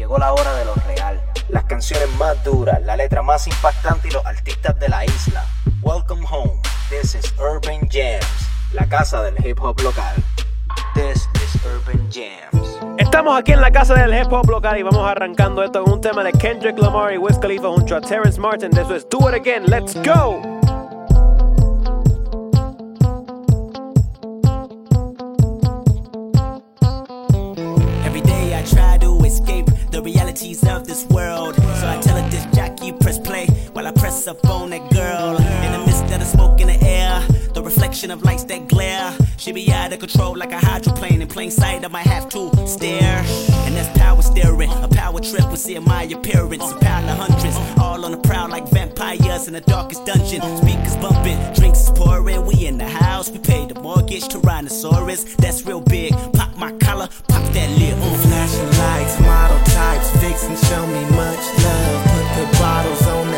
Llegó la hora de lo real. Las canciones más duras, la letra más impactante y los artistas de la isla. Welcome home. This is Urban Jams, la casa del hip hop local. This is Urban Jams. Estamos aquí en la casa del hip hop local y vamos arrancando esto con un tema de Kendrick Lamar y Wiz Khalifa junto a Terrence Martin. Eso es Do It Again, Let's Go. Up on that girl. In the midst of the smoke in the air, the reflection of lights that glare. She be out of control like a hydroplane in plain sight. I might have to stare. And that's power steering, a power trip with seeing my appearance. A pile of hundreds, all on the prowl like vampires in the darkest dungeon. Speakers bumping, drinks is pouring. We in the house, we pay the mortgage. Tyrannosaurus, that's real big. Pop my collar, pop that lid. Flashing lights, model types, vixen, show me much love. Put the bottles on that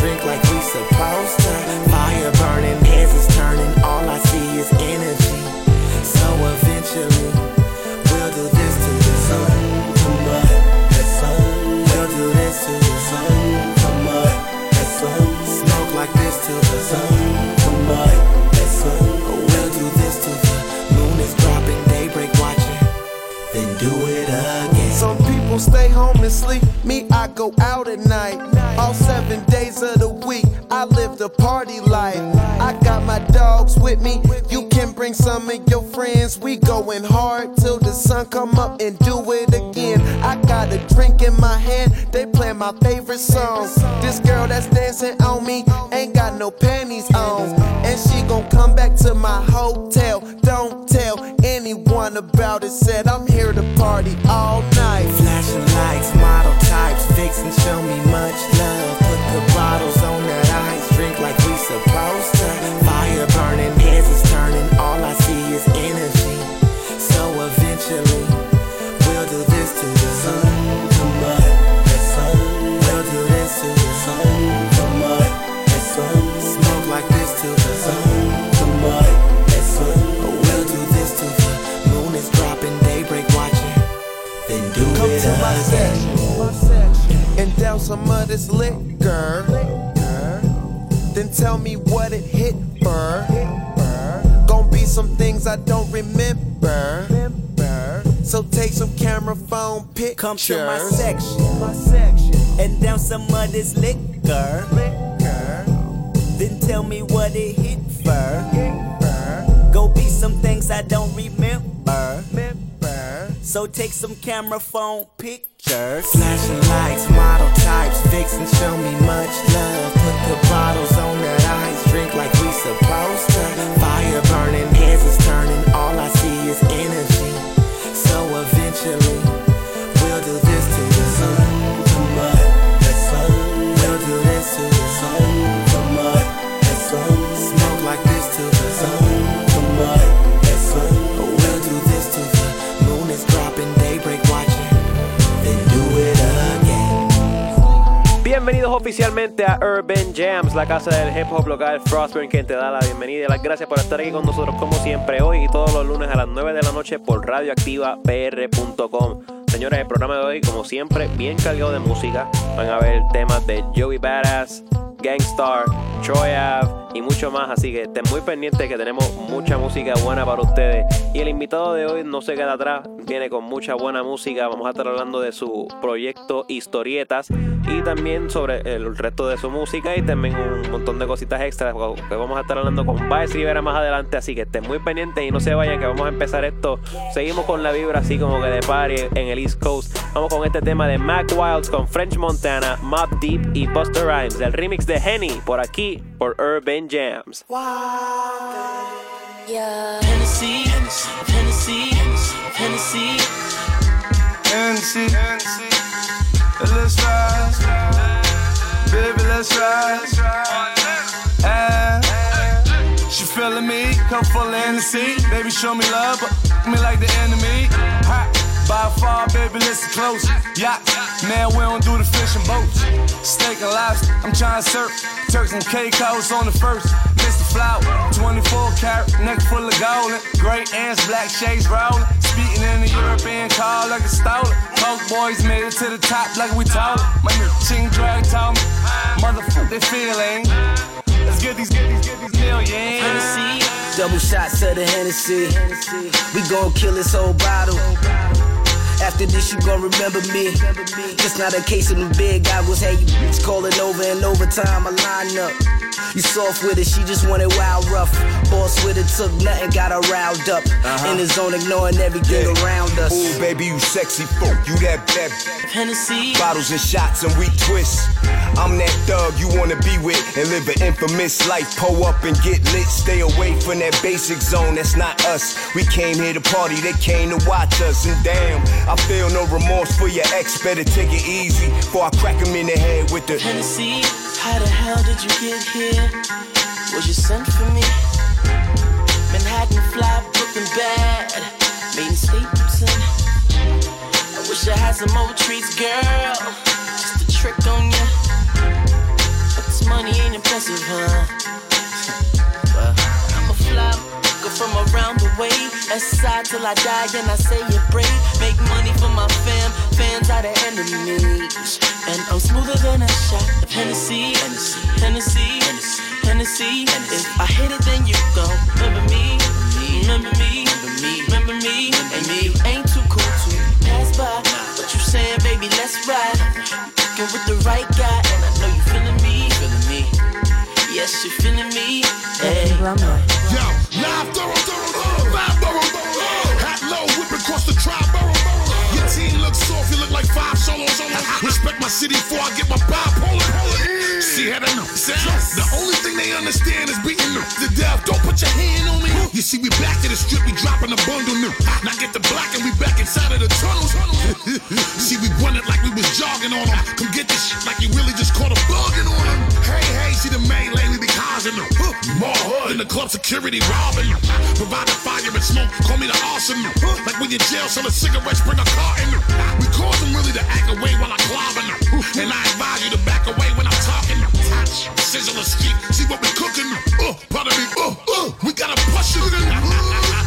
drink like we supposed to. Fire burning, heads is turning, all I see is energy. So eventually, we'll do this to the sun. Come on, that's sun. We'll do this to the sun. Come on, that's sun. Smoke like this to the sun. Come on, that's sun. We'll do this to the moon is dropping, daybreak watching then do it again. Some people stay home and sleep. Me, I go out at night. The party life. I got my dogs with me. You can bring some of your friends. We going hard till the sun come up and do it again. I got a drink in my hand. They play my favorite song. This girl that's dancing on me ain't got no panties on, and she gon' come back to my hotel. Don't tell anyone about it. Said I'm here to party all night. Flashing lights, model types, vixen, show me much some of this liquor. Then tell me what it hit for. Gonna be some things I don't remember. So take some camera phone pictures. Come to my section and down some of this liquor. Then tell me what it hit for. Go be some things I don't remember. So take some camera phone pictures. Flashing lights, model types, vixen, show me much love. Put the bottles on that ice, drink like we supposed to. Fire burning, heads is turning, all I see is energy. So eventually, Bienvenidos oficialmente a Urban Jams, la casa del hip hop local Frostburn, quien te da la bienvenida y las gracias por estar aquí con nosotros como siempre hoy y todos los lunes a las 9 de la noche por radioactivapr.com. Señores, el programa de hoy, como siempre, bien cargado de música. Van a ver temas de Joey Badass, Gangstar, Troy Ave y mucho más. Así que estén muy pendientes que tenemos mucha música buena para ustedes. Y el invitado de hoy no se queda atrás, viene con mucha buena música. Vamos a estar hablando de su proyecto Historietas y también sobre el resto de su música y también un montón de cositas extras que vamos a estar hablando con Baez Rivera más adelante. Así que estén muy pendientes y no se vayan que vamos a empezar esto. Seguimos con la vibra así como que de party en el East Coast. Vamos con este tema de Mac Wilds con French Montana, Mob Deep y Buster Rhymes. El remix de Henny por aquí por Urban Jams. Yeah. Hennessy, Hennessy, Hennessy. Hennessy. Let's ride. Baby, let's ride. And she feeling me, cup full of Hennessy. Baby, show me love, but me like the enemy. Hot. By far, baby, listen close. Yacht, man, we don't do the fishing boats. Steak and lobster, I'm trying to surf. Turks and Caicos on the first. Mr. Flower, 24 carat, neck full of gold. Great ants, black shades rolling. speeding in the European car like a stolen. Coke boys made it to the top like we told. My new ching drag told me, motherfucker, they feeling. Let's get these, get these, get these millions. Hennessy, double shots of the Hennessy. We gon' kill this whole bottle. After this, you gon' remember me. It's not a case of them big goggles. Hey, you bitch calling over and over time. I line up. You soft with it, she just wanted wild rough. Boss with it, took nothing, got her riled up. Uh-huh. In the zone, ignoring everything around us. Ooh, baby, you sexy folk. You that bad. Hennessy, Bottles and shots and we twist. I'm that thug you wanna be with and live an infamous life. Pull up and get lit. Stay away from that basic zone. That's not us. We came here to party. They came to watch us. And damn, I feel no remorse for your ex. Better take it easy before I crack him in the head with the. Hennessy, how the hell did you get here? Was you sent for me? Manhattan fly, Brooklyn bad, meeting Stapleton. I wish I had some more treats, girl. Just a trick on ya. But this money ain't impressive, huh? Well, I'm a fly, from around the way. Side till I die, and I say it brave. Make money for my fam, fans are the enemies. And I'm smoother than a shot of Hennessy, Hennessy, Hennessy, Hennessy. If I hit it, then you go. Remember me, remember me, remember me, and you ain't too cool to pass by. What you saying, baby? Let's ride. Get with the right guy, and I know you feeling me, feeling me. Yes, you feeling me. Hey. City before I get my bipolar. See how know sounds? The only thing they understand is beating them to death. Don't put your hand on me. You see, we back to the strip, we dropping a bundle new. Now get the black and we back inside of the tunnels. see, we run it like we was jogging on them. Come get this shit like you really just caught a bugging on them. Hey, hey, see the main lady be causing them. More hood than the club security robbing them. Provide the fire and smoke, call me the awesome. When you jail, selling cigarettes, bring a car in them. We cause them really to act away while I clobbing them. And I advise you to back away when I'm talking. Touch, sizzle and steep, see what we cooking. Uh, pardon me, uh, uh, we gotta push it.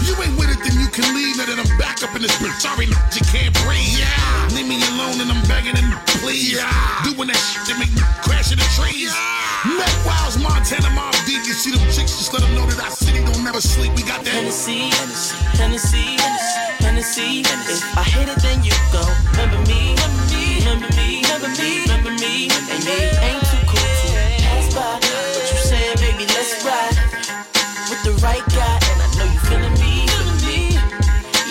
You ain't with it, then you can leave. Now that I'm back up in this bitch. Sorry, you can't breathe. Yeah. Leave me alone and I'm begging and please. Yeah. Doing that shit to make me crash in the trees. Matt Wiles, Montana, Mob Deep. You see them chicks, just let them know that our city don't never sleep. We got that. Hennessy, Hennessy, Hennessy. If I hit it, then you go. Remember me, remember me, remember me, remember me. And you ain't too cool to pass by. What you saying, baby? Let's ride with the right guy. And I know you feeling me, feeling me.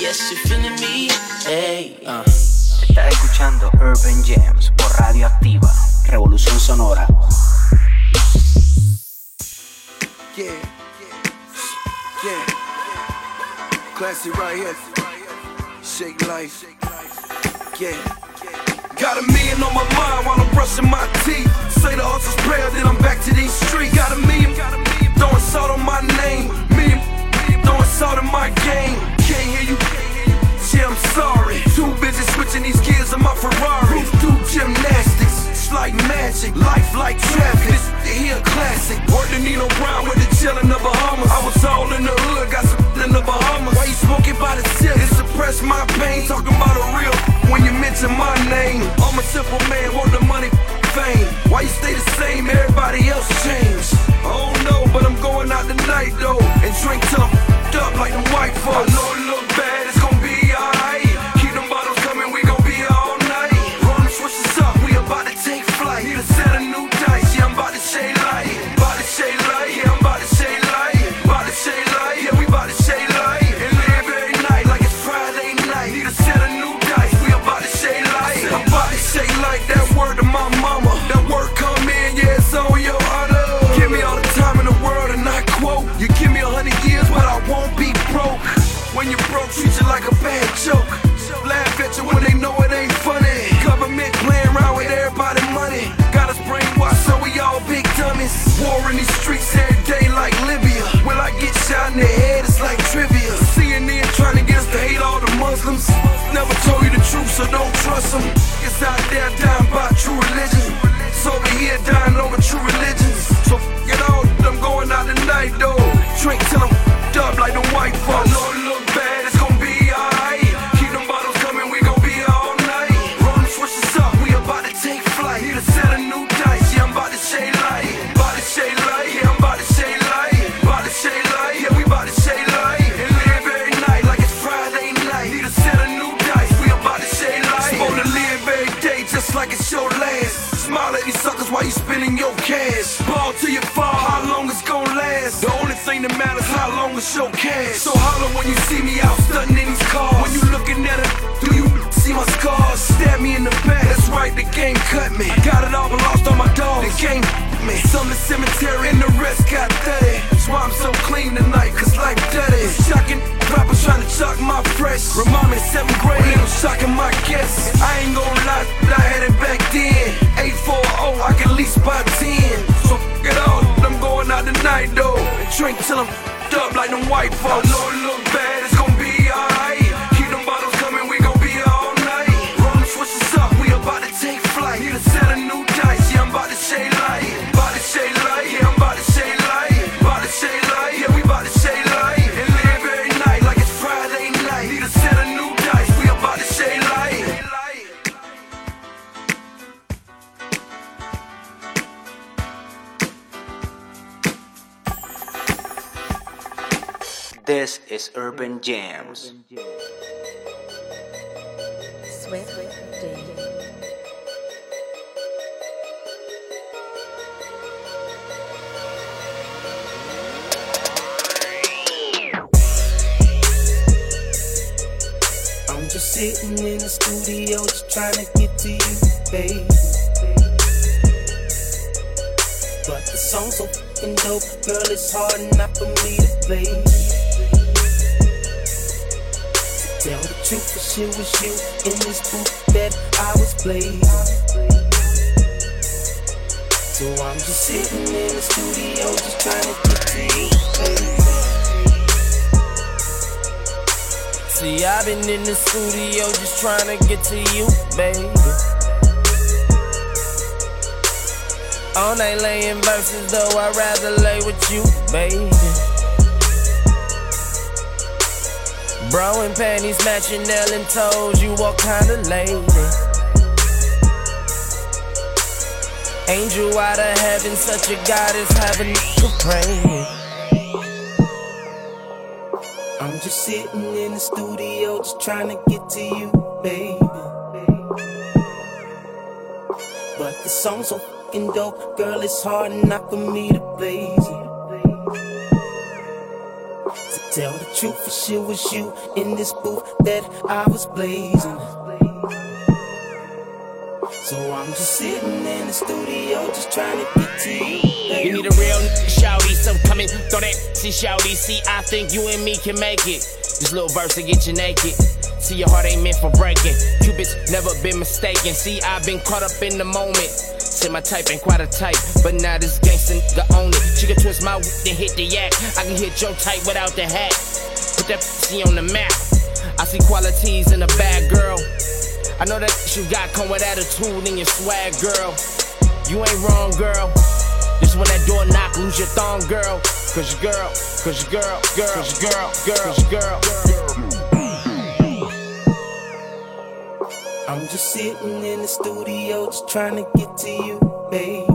Yes, you feeling me. Hey. Uh. Estás escuchando Urban Jams por Radio Activa, Revolución Sonora. Yeah, yeah. Classy right here. Shake life. Yeah. Got a million on my mind while I'm brushing my teeth. Say the hustle's prayer, then I'm back to these streets. Got a million, throwing salt on my name. Million, throwing salt in my game. Can't hear you. Yeah, I'm sorry. Too busy switching these gears on my Ferrari. Through gymnastics. It's like magic. Life like traffic. This here classic. Word to Nino Brown with the chill in the Bahamas. I was all in the hood, got some in the Bahamas. Why you smoking by the tip? It suppress my pain. Talking about a real when you mention my name. I'm a simple man, want the money, fame. Why you stay the same? Everybody else changed. I don't know, but I'm going out tonight though. And drink till I'm up like the white folks. I know it look bad, till up like them white folks. Urban Jams. Swift Day. I'm just sitting in the studio, just trying to get to you, baby. But the song's so fucking dope, girl, it's hard enough for me to play. Tell the truth, for sure was you in this booth that I was playing. So I'm just sitting in the studio, just trying to get to you. See, I've been in the studio just trying to get to you, baby. All night laying verses, though I'd rather lay with you, baby. Bro and panties matching nail and toes, you what kind of lady? Angel out of heaven, such a goddess, having to pray. I'm just sitting in the studio, just trying to get to you, baby. But the song's so fucking dope, girl, it's hard enough for me to blaze it. Tell the truth, for sure was you in this booth that I was blazing. So I'm just sitting in the studio, just trying to get to you. You need a real shouty, so come in, throw that see shouty. See, I think you and me can make it. This little verse to get you naked. See, your heart ain't meant for breaking. Cupid's never been mistaken. See, I've been caught up in the moment. Say my type ain't quite a type, but now this gangsta nigga own it. She can twist my whip and hit the yak. I can hit your type without the hat. Put that pussy on the map. I see qualities in a bad girl. I know that you got come with attitude and your swag, girl. You ain't wrong, girl. Just when that door knock, lose your thong, girl. Cause your girl, cause your girl, girl, cause your girl, girl, cause your girl. I'm just sitting in the studio, just trying to get to you, baby.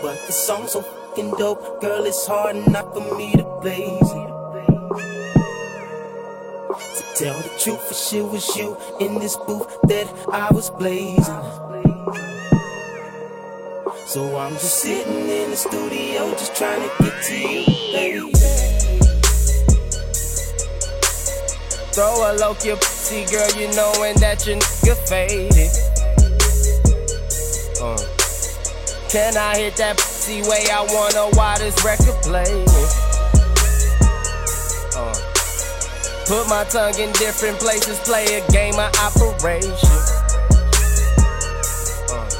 But the song's so fucking dope, girl, it's hard enough for me to blaze it. To tell the truth, for sure was you in this booth that I was blazing. So I'm just sitting in the studio, just trying to get to you, baby. Throw a look your pussy, girl, you knowin' that your nigga faded. Uh. Can I hit that pussy way I wanna while this record plays? Uh. Put my tongue in different places, play a game of operation. Uh.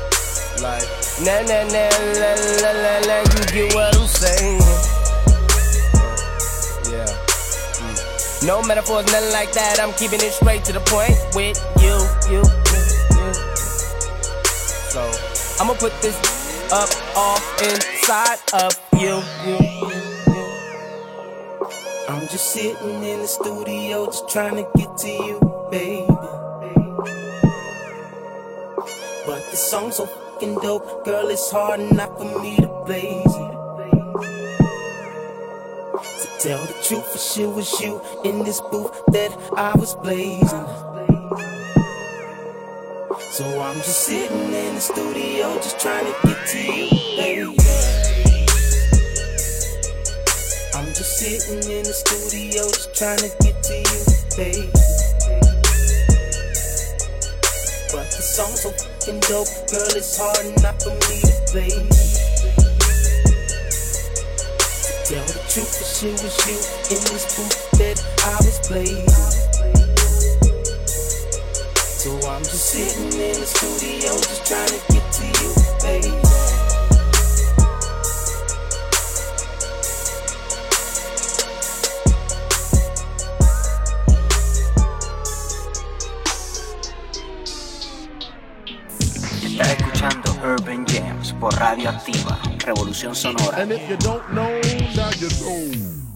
Like, na na na la la la, you get what I'm saying? No metaphors, nothing like that. I'm keeping it straight to the point with you, you, you, you. So I'ma put this up all inside of you, you, you. I'm just sitting in the studio, just trying to get to you, baby. But the song's so fucking dope, girl, it's hard enough for me to blaze it. Tell the truth, for sure was you in this booth that I was blazing. So I'm just sitting in the studio, just trying to get to you, baby. I'm just sitting in the studio, just trying to get to you, baby. But the song's so fucking dope, girl, it's hard not for me to play. You in this booth that I was playing. So I'm just sitting in the studio, just trying to get to you, baby. Urban Jams por Radio Activa, Revolución Sonora.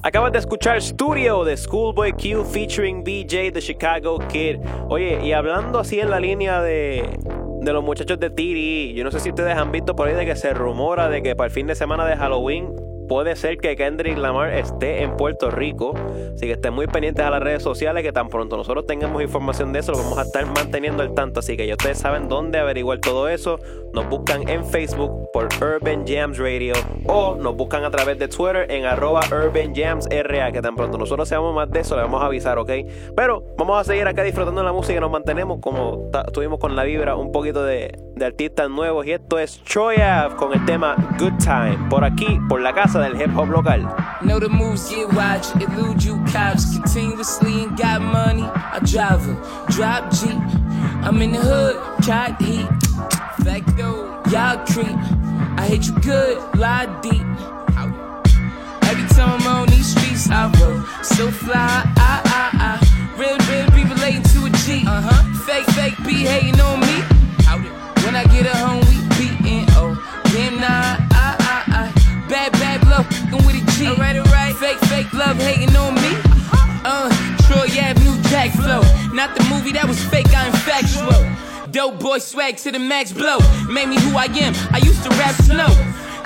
Acabas de escuchar Studio de Schoolboy Q featuring BJ de Chicago Kid. Oye, y hablando así en la línea de, de los muchachos de TDE, yo no sé si ustedes han visto por ahí de que se rumora de que para el fin de semana de Halloween puede ser que Kendrick Lamar esté en Puerto Rico. Así que estén muy pendientes a las redes sociales, que tan pronto nosotros tengamos información de eso, lo vamos a estar manteniendo al tanto. Así que ya ustedes saben dónde averiguar todo eso. Nos buscan en Facebook por Urban Jams Radio o nos buscan a través de Twitter en arroba Urban Jams RA, que tan pronto nosotros seamos más de eso, le vamos a avisar, ¿ok? Pero vamos a seguir acá disfrutando de la música y nos mantenemos como estuvimos con la vibra, un poquito de, artistas nuevos. Y esto es Troy Ave con el tema Good Time, por aquí, por la casa del hip hop local. Know the moves get wild, elude you cops continuously and got money. I drive a drop G. I'm in the hood, cat heat. Facto, y'all creep. I hate you good, lie deep. Every time I'm on these streets, I roll so fly. I, I, I. Real, real be relating to a G. Uh huh. Fake, fake be hating on me. When I get a home, we beatin'. Oh, damn, nah. I, I, I. Bad, bad love, with a G. Alright, alright. Fake, fake love hating on me. Uh, Troy Avenue Jack Flow. Not the movie that was fake, I'm factual. Dope boy swag to the max blow. Made me who I am. I used to rap slow.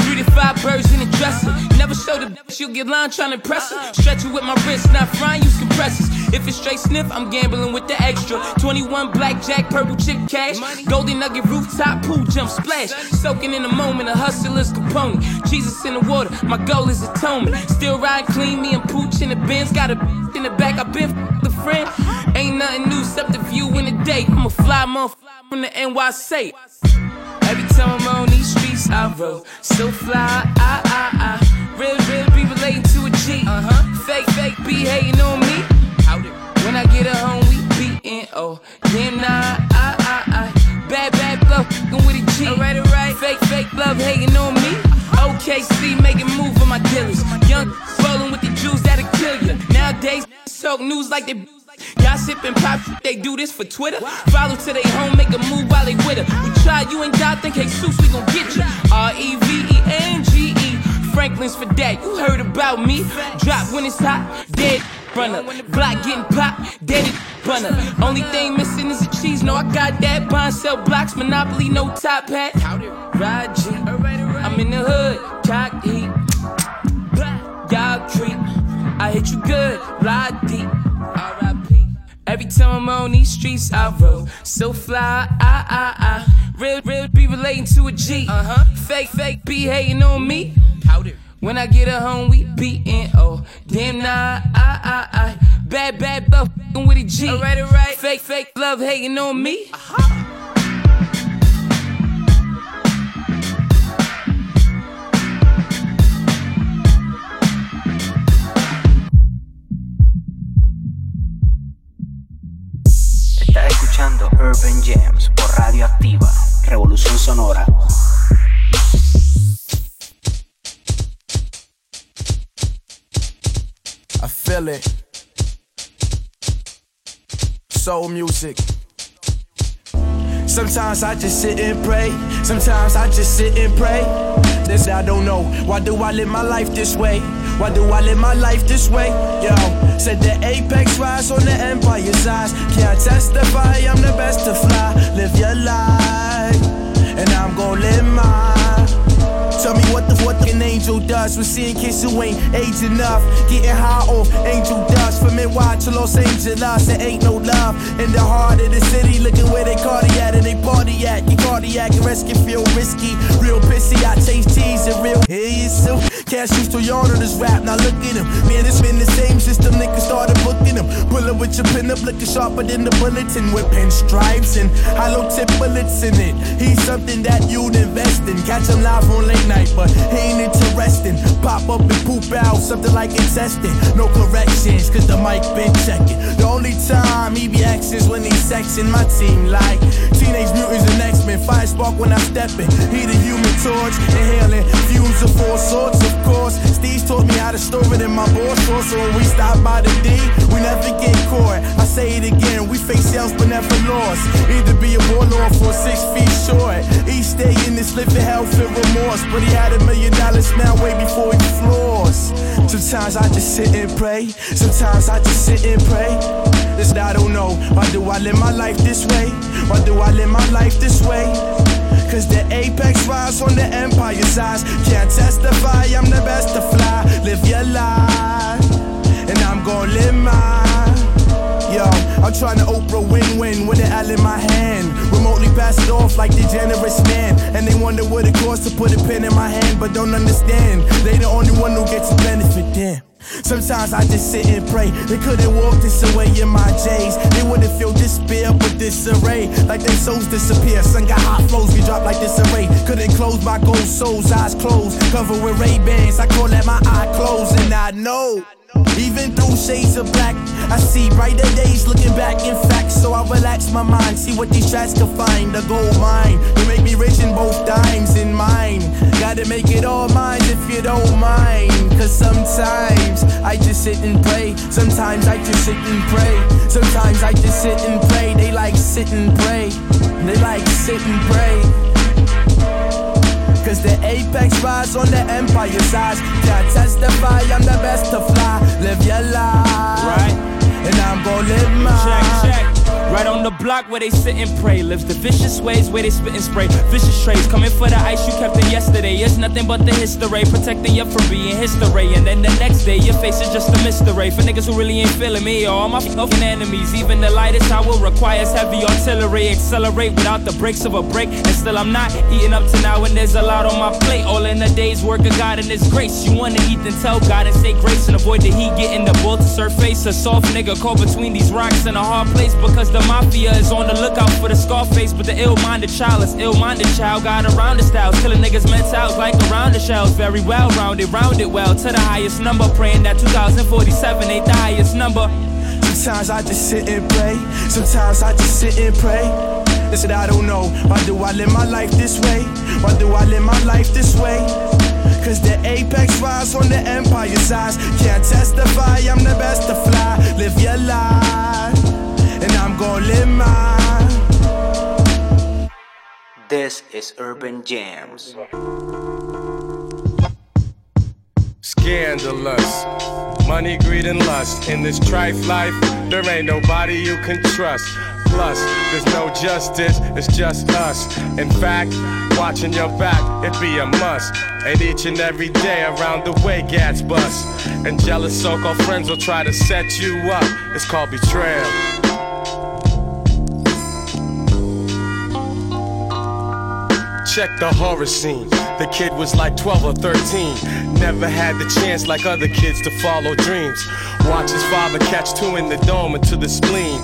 Three to five birds in a dresser. Never show the she'll get line trying to impress her. Stretch it with my wrist, not frying, use compressors. If it's straight sniff, I'm gambling with the extra. 21 blackjack, purple chip cash. Golden nugget rooftop pool jump splash. Soaking in the moment, a hustler's component. Jesus in the water, my goal is atonement. Still ride clean, me and Pooch in the bins. Got a in the back, i been f- the friend. Ain't nothing new except the view in the day. I'm a fly motherfucker from the NYC. Every time I'm on these streets, I roll so fly. I, I, I. Real, real be relating to a G. Uh huh. Fake, fake be hating on me. I get a home, we beatin'. Oh, damn, nah. I, I, I. Bad, bad love, fucking with a G. Alright, alright. Fake, fake love hating on me. OKC making move for my dealers. Young rolling with the Jews that'll kill you. Nowadays, talk news like they. Gossip and pop, they do this for Twitter. Follow to they home, make a move while they with her. We try, you ain't doubt, think hey, Jesus, we gon' get you. R E V E N G E. Franklin's for that. You heard about me. Drop when it's hot, dead runner. Block getting popped, dead it runner. Only thing missing is the cheese. No, I got that. Buy and sell blocks, Monopoly, no top hat. G. I'm in the hood, cock heat. Y'all creep. I hit you good, lie deep. Every time I'm on these streets, I roll so fly. I, I, I. Real, real be relating to a G. Uh huh. Fake, fake be hating on me. When I get a home, we beatin'. Oh, damn, nah. I, I, I. Bad, bad love fucking with a G. Alright, alright. Fake, fake love hating on me. Estás escuchando Urban Jams por Radio Activa, Revolución Sonora. I feel it. Soul music. Sometimes I just sit and pray. Sometimes I just sit and pray. This I don't know. Why do I live my life this way? Why do I live my life this way? Yo, said the apex rise on the empire's eyes. Can I testify I'm the best to fly? Live your life, and I'm gonna live mine. Tell me what the what an angel does when seeing kids who ain't age enough. Getting high off angel dust from NY to Los Angeles. There ain't no love in the heart of the city. Looking where they cardiac and they party at. Your cardiac arrest can feel risky. Real pissy, I taste cheese and real. So cash used to yarn on this rap. Now look at him. Man, it's been the same system. Niggas started booking him. Pull up with your pin up, looking sharper than the bulletin with pinstripes and hollow tip bullets in it. He's something that you'd invest in. Catch him live on late night, but he ain't interesting. Pop up and poop out, something like intestine. No corrections, cause the mic been checking. The only time he be acting is when he's sexing my team like Teenage Mutants and X-Men. Fire spark when I step in. He the human torch, inhaling fumes of all sorts, of course. Steve taught me how to store it in my boss so when we stop by the D, we never get caught. I say it again, we face sales but never lost. Either be a warlord for six feet short. Each day in this living hell filled remorse, but he had a million dollar now way before he floors. Sometimes I just sit and pray. Sometimes I just sit and pray. This I don't know. Why do I live my life this way? Why do I live my life this way? Cause the apex rise on the empire size. Can't testify, I'm the best to fly. Live your life, and I'm gonna live mine. Yo, I'm trying to Oprah win-win with an L in my hand. Remotely pass it off like the generous man. And they wonder what it costs to put a pen in my hand, but don't understand. They the only one who Sometimes I just sit and pray. They couldn't walk this away in my J's. They wouldn't feel despair but disarray. Like their souls disappear. Sun got hot flows, we drop like disarray. Couldn't close my gold souls, eyes closed. Covered with Ray-Bans. I call that my eye closed. And I know. Even through shades of black, I see brighter days looking back. In fact, so I relax my mind, see what these tracks can find. A gold mine, you make me rich in both dimes in mine. Gotta make it all mine if you don't mind. Cause sometimes I just sit and pray. Sometimes I just sit and pray. Sometimes I just sit and pray. They like sit and pray. They like sit and pray. Cause the apex rise on the empire size. Can't testify, I'm the best to fly. Live your life. Right. And I'm gonna live mine. Check, check. Right on the block where they sit and pray. Lives the vicious ways where they spit and spray. Vicious trays coming for the ice you kept in yesterday. It's nothing but the history. Protecting you from being history. And then the next day your face is just a mystery. For niggas who really ain't feeling me. All my fucking enemies. Even the lightest I will requires heavy artillery. Accelerate without the brakes of a break. And still I'm not eating up to now. And there's a lot on my plate. All in a day's work of God and His grace. You wanna eat then tell God and say grace. And avoid the heat getting the bull to surface. A soft nigga caught between these rocks in a hard place. Because the mafia is on the lookout for the Scarface, but the ill-minded child is ill-minded child. Got around the styles, killing niggas mentals like around the shells. Very well rounded, rounded well to the highest number. Praying that 2047 ain't the highest number. Sometimes I just sit and pray. Sometimes I just sit and pray. Listen, I don't know. Why do I live my life this way? Why do I live my life this way? Cause the apex rise on the empire size. Can't testify, I'm the best to fly. This is Urban Jams. Scandalous. Money, greed, and lust. In this trife life, there ain't nobody you can trust. Plus, there's no justice, it's just us. In fact, watching your back, it be a must. And each and every day around the way, gats bust. And jealous so called friends will try to set you up. It's called betrayal. Check the horror scene. The kid was like 12 or 13. Never had the chance like other kids to follow dreams. Watch his father catch two in the dome and to the spleen.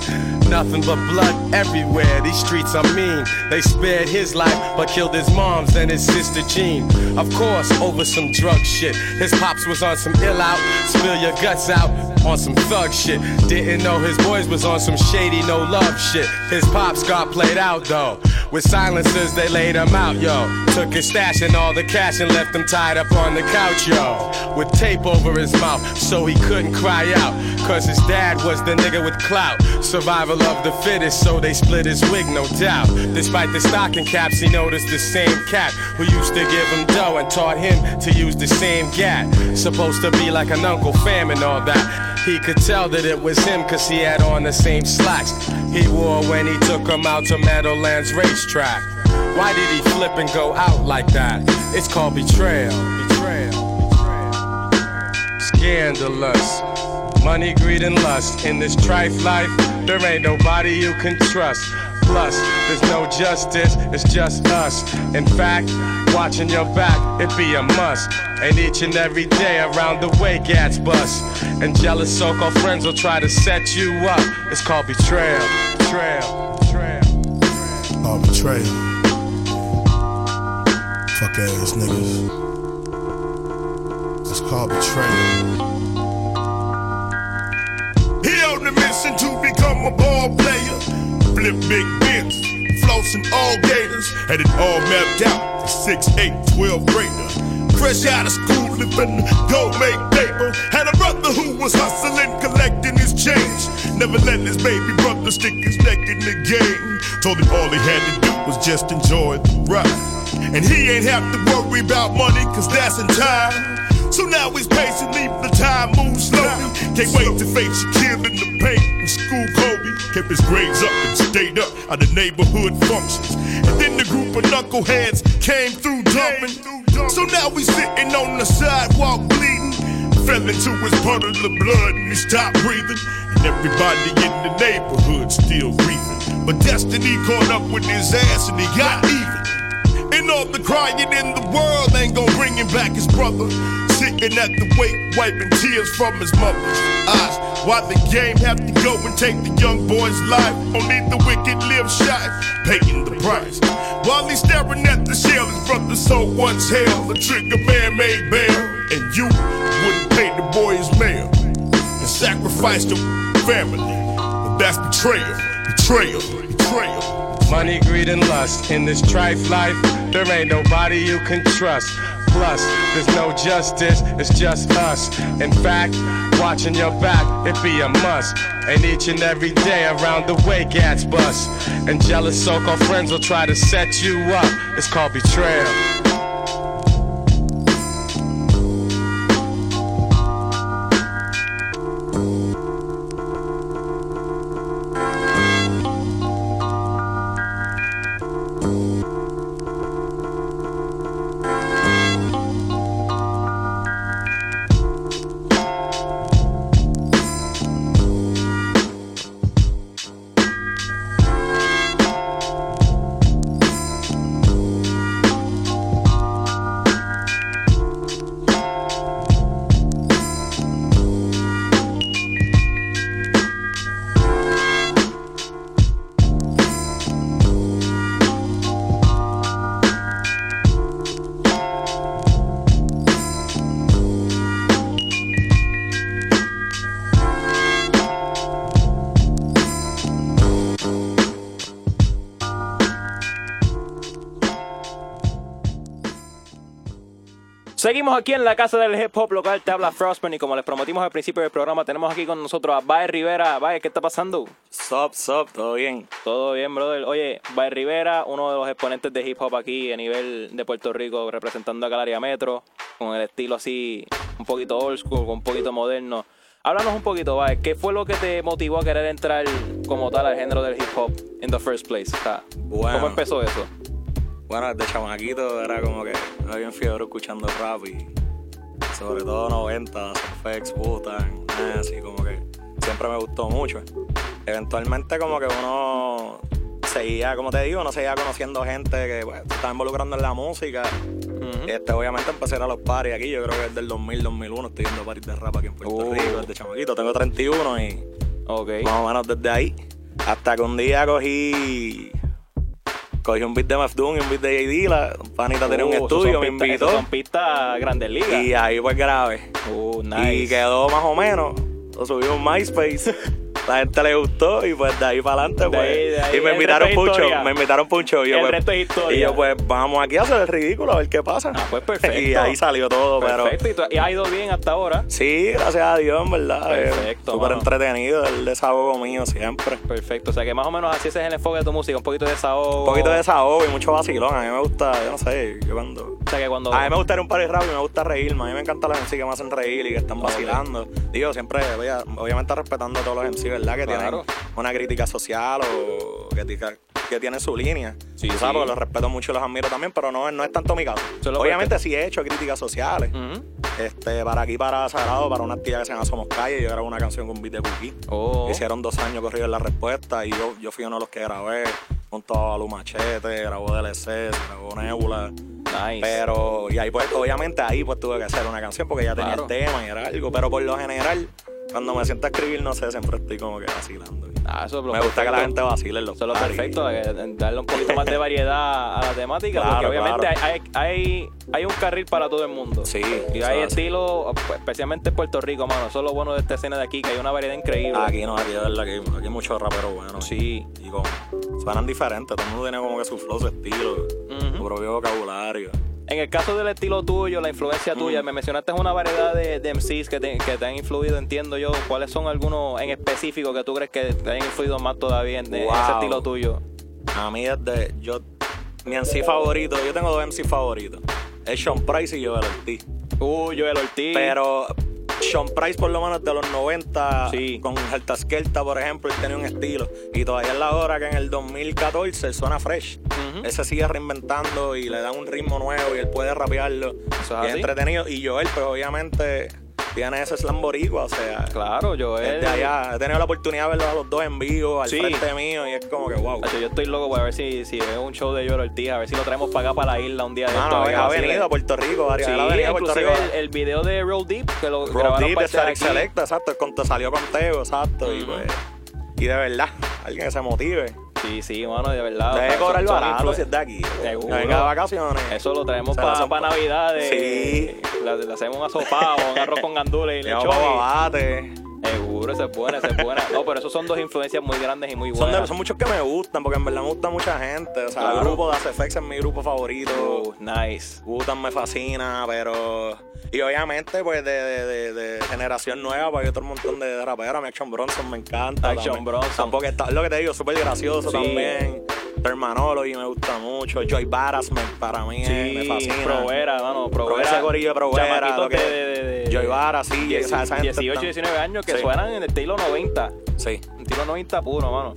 Nothing but blood everywhere. These streets are mean. They spared his life, but killed his mom's and his sister Jean. Of course, over some drug shit. His pops was on some ill out, spill your guts out on some thug shit. Didn't know his boys was on some shady no love shit. His pops got played out though. With silencers, they laid him out, yo. Took his stash and all the cash and left him tied up on the couch, yo. With tape over his mouth so he couldn't cry out. Cause his dad was the nigga with clout. Survival of the fittest, so they split his wig, no doubt. Despite the stocking caps, he noticed the same cat who used to give him dough and taught him to use the same gat. Supposed to be like an Uncle Fam and all that. He could tell that it was him cause he had on the same slacks he wore when he took him out to Meadowlands racetrack. Why did he flip and go out like that? It's called betrayal. Betrayal. Scandalous. Money, greed, and lust. In this trife life, there ain't nobody you can trust. Plus, there's no justice, it's just us. In fact, watching your back, it be a must. And each and every day around the way, gats bust. And jealous so called friends will try to set you up. It's called betrayal. Betrayal. Betrayal. Oh, betrayal. Fuck ass niggas. It's called betrayal. He on the mission to become a ball player. Flip big bins, flossing all gators. Had it all mapped out. 6, 8, 12 grader. Fresh out of school, living go make paper. Had a brother who was hustling, collecting his change. Never let his baby brother stick his neck in the game. Told him all he had to do was just enjoy the ride. And he ain't have to worry about money, cause that's in time. So now he's pacing, leave the time move slowly. Can't wait to face Shaquille in the paint and school Kobe. Kept his grades up and stayed up at the neighborhood functions. And then the group of knuckleheads came through dumping. So now he's sitting on the sidewalk bleeding. Fell into his puddle of blood and he stopped breathing. And everybody in the neighborhood still grieving. But destiny caught up with his ass and he got even. And all the crying in the world ain't gonna bring him back his brother. Sitting at the wake, wiping tears from his mother's eyes. Why the game have to go and take the young boy's life? Only the wicked live shy, paying the price. While he's staring at the shell, his brother so once held. The trigger man made bail, and you wouldn't pay the boy his mail and sacrifice the family. But that's betrayal, betrayal, betrayal. Money, greed, and lust. In this trife life, there ain't nobody you can trust. Plus, there's no justice, it's just us. In fact, watching your back, it be a must. And each and every day around the way, gats bust. And jealous so called friends will try to set you up. It's called betrayal. Seguimos aquí en la casa del hip hop local, te habla Frostman y como les prometimos al principio del programa, tenemos aquí con nosotros a Bae Rivera. Bae, ¿qué está pasando? Sup, sup, todo bien. Todo bien, brother. Oye, Bae Rivera, uno de los exponentes de hip hop aquí a nivel de Puerto Rico, representando acá el área metro, con el estilo así, un poquito old school, un poquito moderno. Háblanos un poquito, Bae, ¿qué fue lo que te motivó a querer entrar como tal al género del hip hop in the first place? O sea, Bueno. ¿Cómo empezó eso? Bueno, desde chamaquito era como que era bien fiebre escuchando rap y sobre todo 90, Surfex, Butan, así como que siempre me gustó mucho. Eventualmente como que uno seguía, como te digo, uno seguía conociendo gente que pues, se estaba involucrando en la música. este, obviamente empecé a ir a los parties aquí, yo creo que desde el 2000, 2001 estoy yendo parties de rap aquí en Puerto Uh. Rico, desde chamaquito. Tengo 31 y Ok. más o menos desde ahí. Hasta que un día cogí cogí un beat de Maf Doom y un beat de J. Dilla. Panita tenía un esos estudio, me invitó. Son pistas grandes ligas. Y ahí pues grabé. Uh, nice. Y quedó más o menos. Lo subí a un MySpace. La gente le gustó y pues de ahí para adelante pues. ahí- de ahí y me invitaron historia. me invitaron mucho. Y yo, El pues, resto es historia. Y yo pues vamos aquí a hacer el ridículo a ver qué pasa. Ah, pues perfecto. y ahí salió todo, pero. Perfecto, y, tú- y ha ido bien hasta ahora. Sí, gracias a Dios, en verdad. eh, Perfecto, Súper mano. entretenido, el desahogo mío siempre. Perfecto, o sea que más o menos así ese es el enfoque de tu música, un poquito de desahogo. Un poquito de desahogo y mucho vacilón. A mí me gusta, yo no sé, yo cuando. O sea que cuando. A mí me gusta ir un party rap y me gusta reírme. A mí me encanta la MC que me hacen reír y que están vacilando. Digo, siempre, obvia- obviamente respetando a todos los MC, ¿verdad? Que Claro. tienen una crítica social o que, tica- que tienen su línea. Sí, sabes, sí. porque los respeto mucho y los admiro también, pero no, no es tanto mi caso. Obviamente sí he hecho críticas sociales. Este, para aquí, para Sagrado, para una tía que se llama Somos Calle, yo grabé una canción con Beat de Cookie. Oh. Hicieron dos años corridos en la respuesta y yo, yo fui uno de los que grabé junto a Lu Machete, grabó DLC, grabó Nebula. Pero, y ahí pues, obviamente ahí pues tuve que hacer una canción porque ya tenía Claro. el tema y era algo. Pero por lo general, cuando me siento a escribir, no sé, siempre estoy como que vacilando. Ah, eso es lo me gusta que la gente vacile en los Eso es lo perfecto, darle un poquito más de variedad a la temática, Claro, porque obviamente claro. hay, hay, hay un carril para todo el mundo. Sí. Y hay es así. estilo, pues, especialmente en Puerto Rico, mano. Eso es lo bueno de esta escena de aquí, que hay una variedad increíble. Aquí no, aquí de verdad, aquí, aquí hay muchos raperos buenos. Sí. Y como, suenan diferentes, todo el mundo tiene como que su flow, su estilo, su propio vocabulario. En el caso del estilo tuyo, la influencia tuya, Mm. me mencionaste una variedad de, de MCs que te, que te han influido, entiendo yo. ¿Cuáles son algunos en específico que tú crees que te han influido más todavía en, ese estilo tuyo? A mí desde, yo, mi MC favorito, yo tengo dos MC favoritos. Es Sean Price y Joel Ortiz. Uy, Joel Ortiz. Pero Sean Price por lo menos de los 90, con Helta Skelta, por ejemplo, él tenía un estilo. Y todavía es la hora que en el 2014 suena fresh. Él se sigue reinventando y le da un ritmo nuevo y él puede rapearlo. es y es así. entretenido. Y Joel, pues obviamente tiene ese slam boricua, o sea. Claro, Joel. Desde allá, he tenido la oportunidad de verlos a los dos en vivo, al Sí. frente mío, y es como que wow. Hacho, yo estoy loco por ver si, si veo un show de Joel Ortiz, a ver si lo traemos para acá, para la isla un día de Mano, estos, ha que venido a Puerto Rico, varias Sí, ha venido a Puerto inclusive Rico. el, el video de Roll Deep, que lo Road grabaron Deep para de. Selecta, exacto, con- te salió con Teo, exacto, y pues, y de verdad, alguien que se motive. Sí, sí, mano, de verdad. Debe cobrar barato si es de aquí. Seguro. Venga de vacaciones. Eso lo traemos para pa- Navidad. Sí. Le, hacemos un asopado, un arroz con gandules y lechón. y- babate. Seguro, esa es buena, esa es buena. No, pero esos son dos influencias muy grandes y muy Son, buenas. de- son muchos que me gustan, porque en verdad me gusta mucha gente. O sea, Claro. el grupo de ACFX es mi grupo favorito. Uh, nice. Gustan me fascina, pero. Y obviamente, pues de, de, de, de generación nueva, pues hay otro montón de raperos. Mí Action Bronson me encanta. Action también. Bronson. Tampoco está, lo que te digo, súper gracioso Sí. también. Termanology me gusta mucho. Joy Barras me, para mí Sí, me fascina. Provera, mano, Provera. Ese corillo de Provera. Lo que- de, de, de- Joy Barras, sí. dieci- o sea, esa gente 18, está- 19 años que Sí. suenan en el estilo 90. Sí. Estilo 90 puro, mano.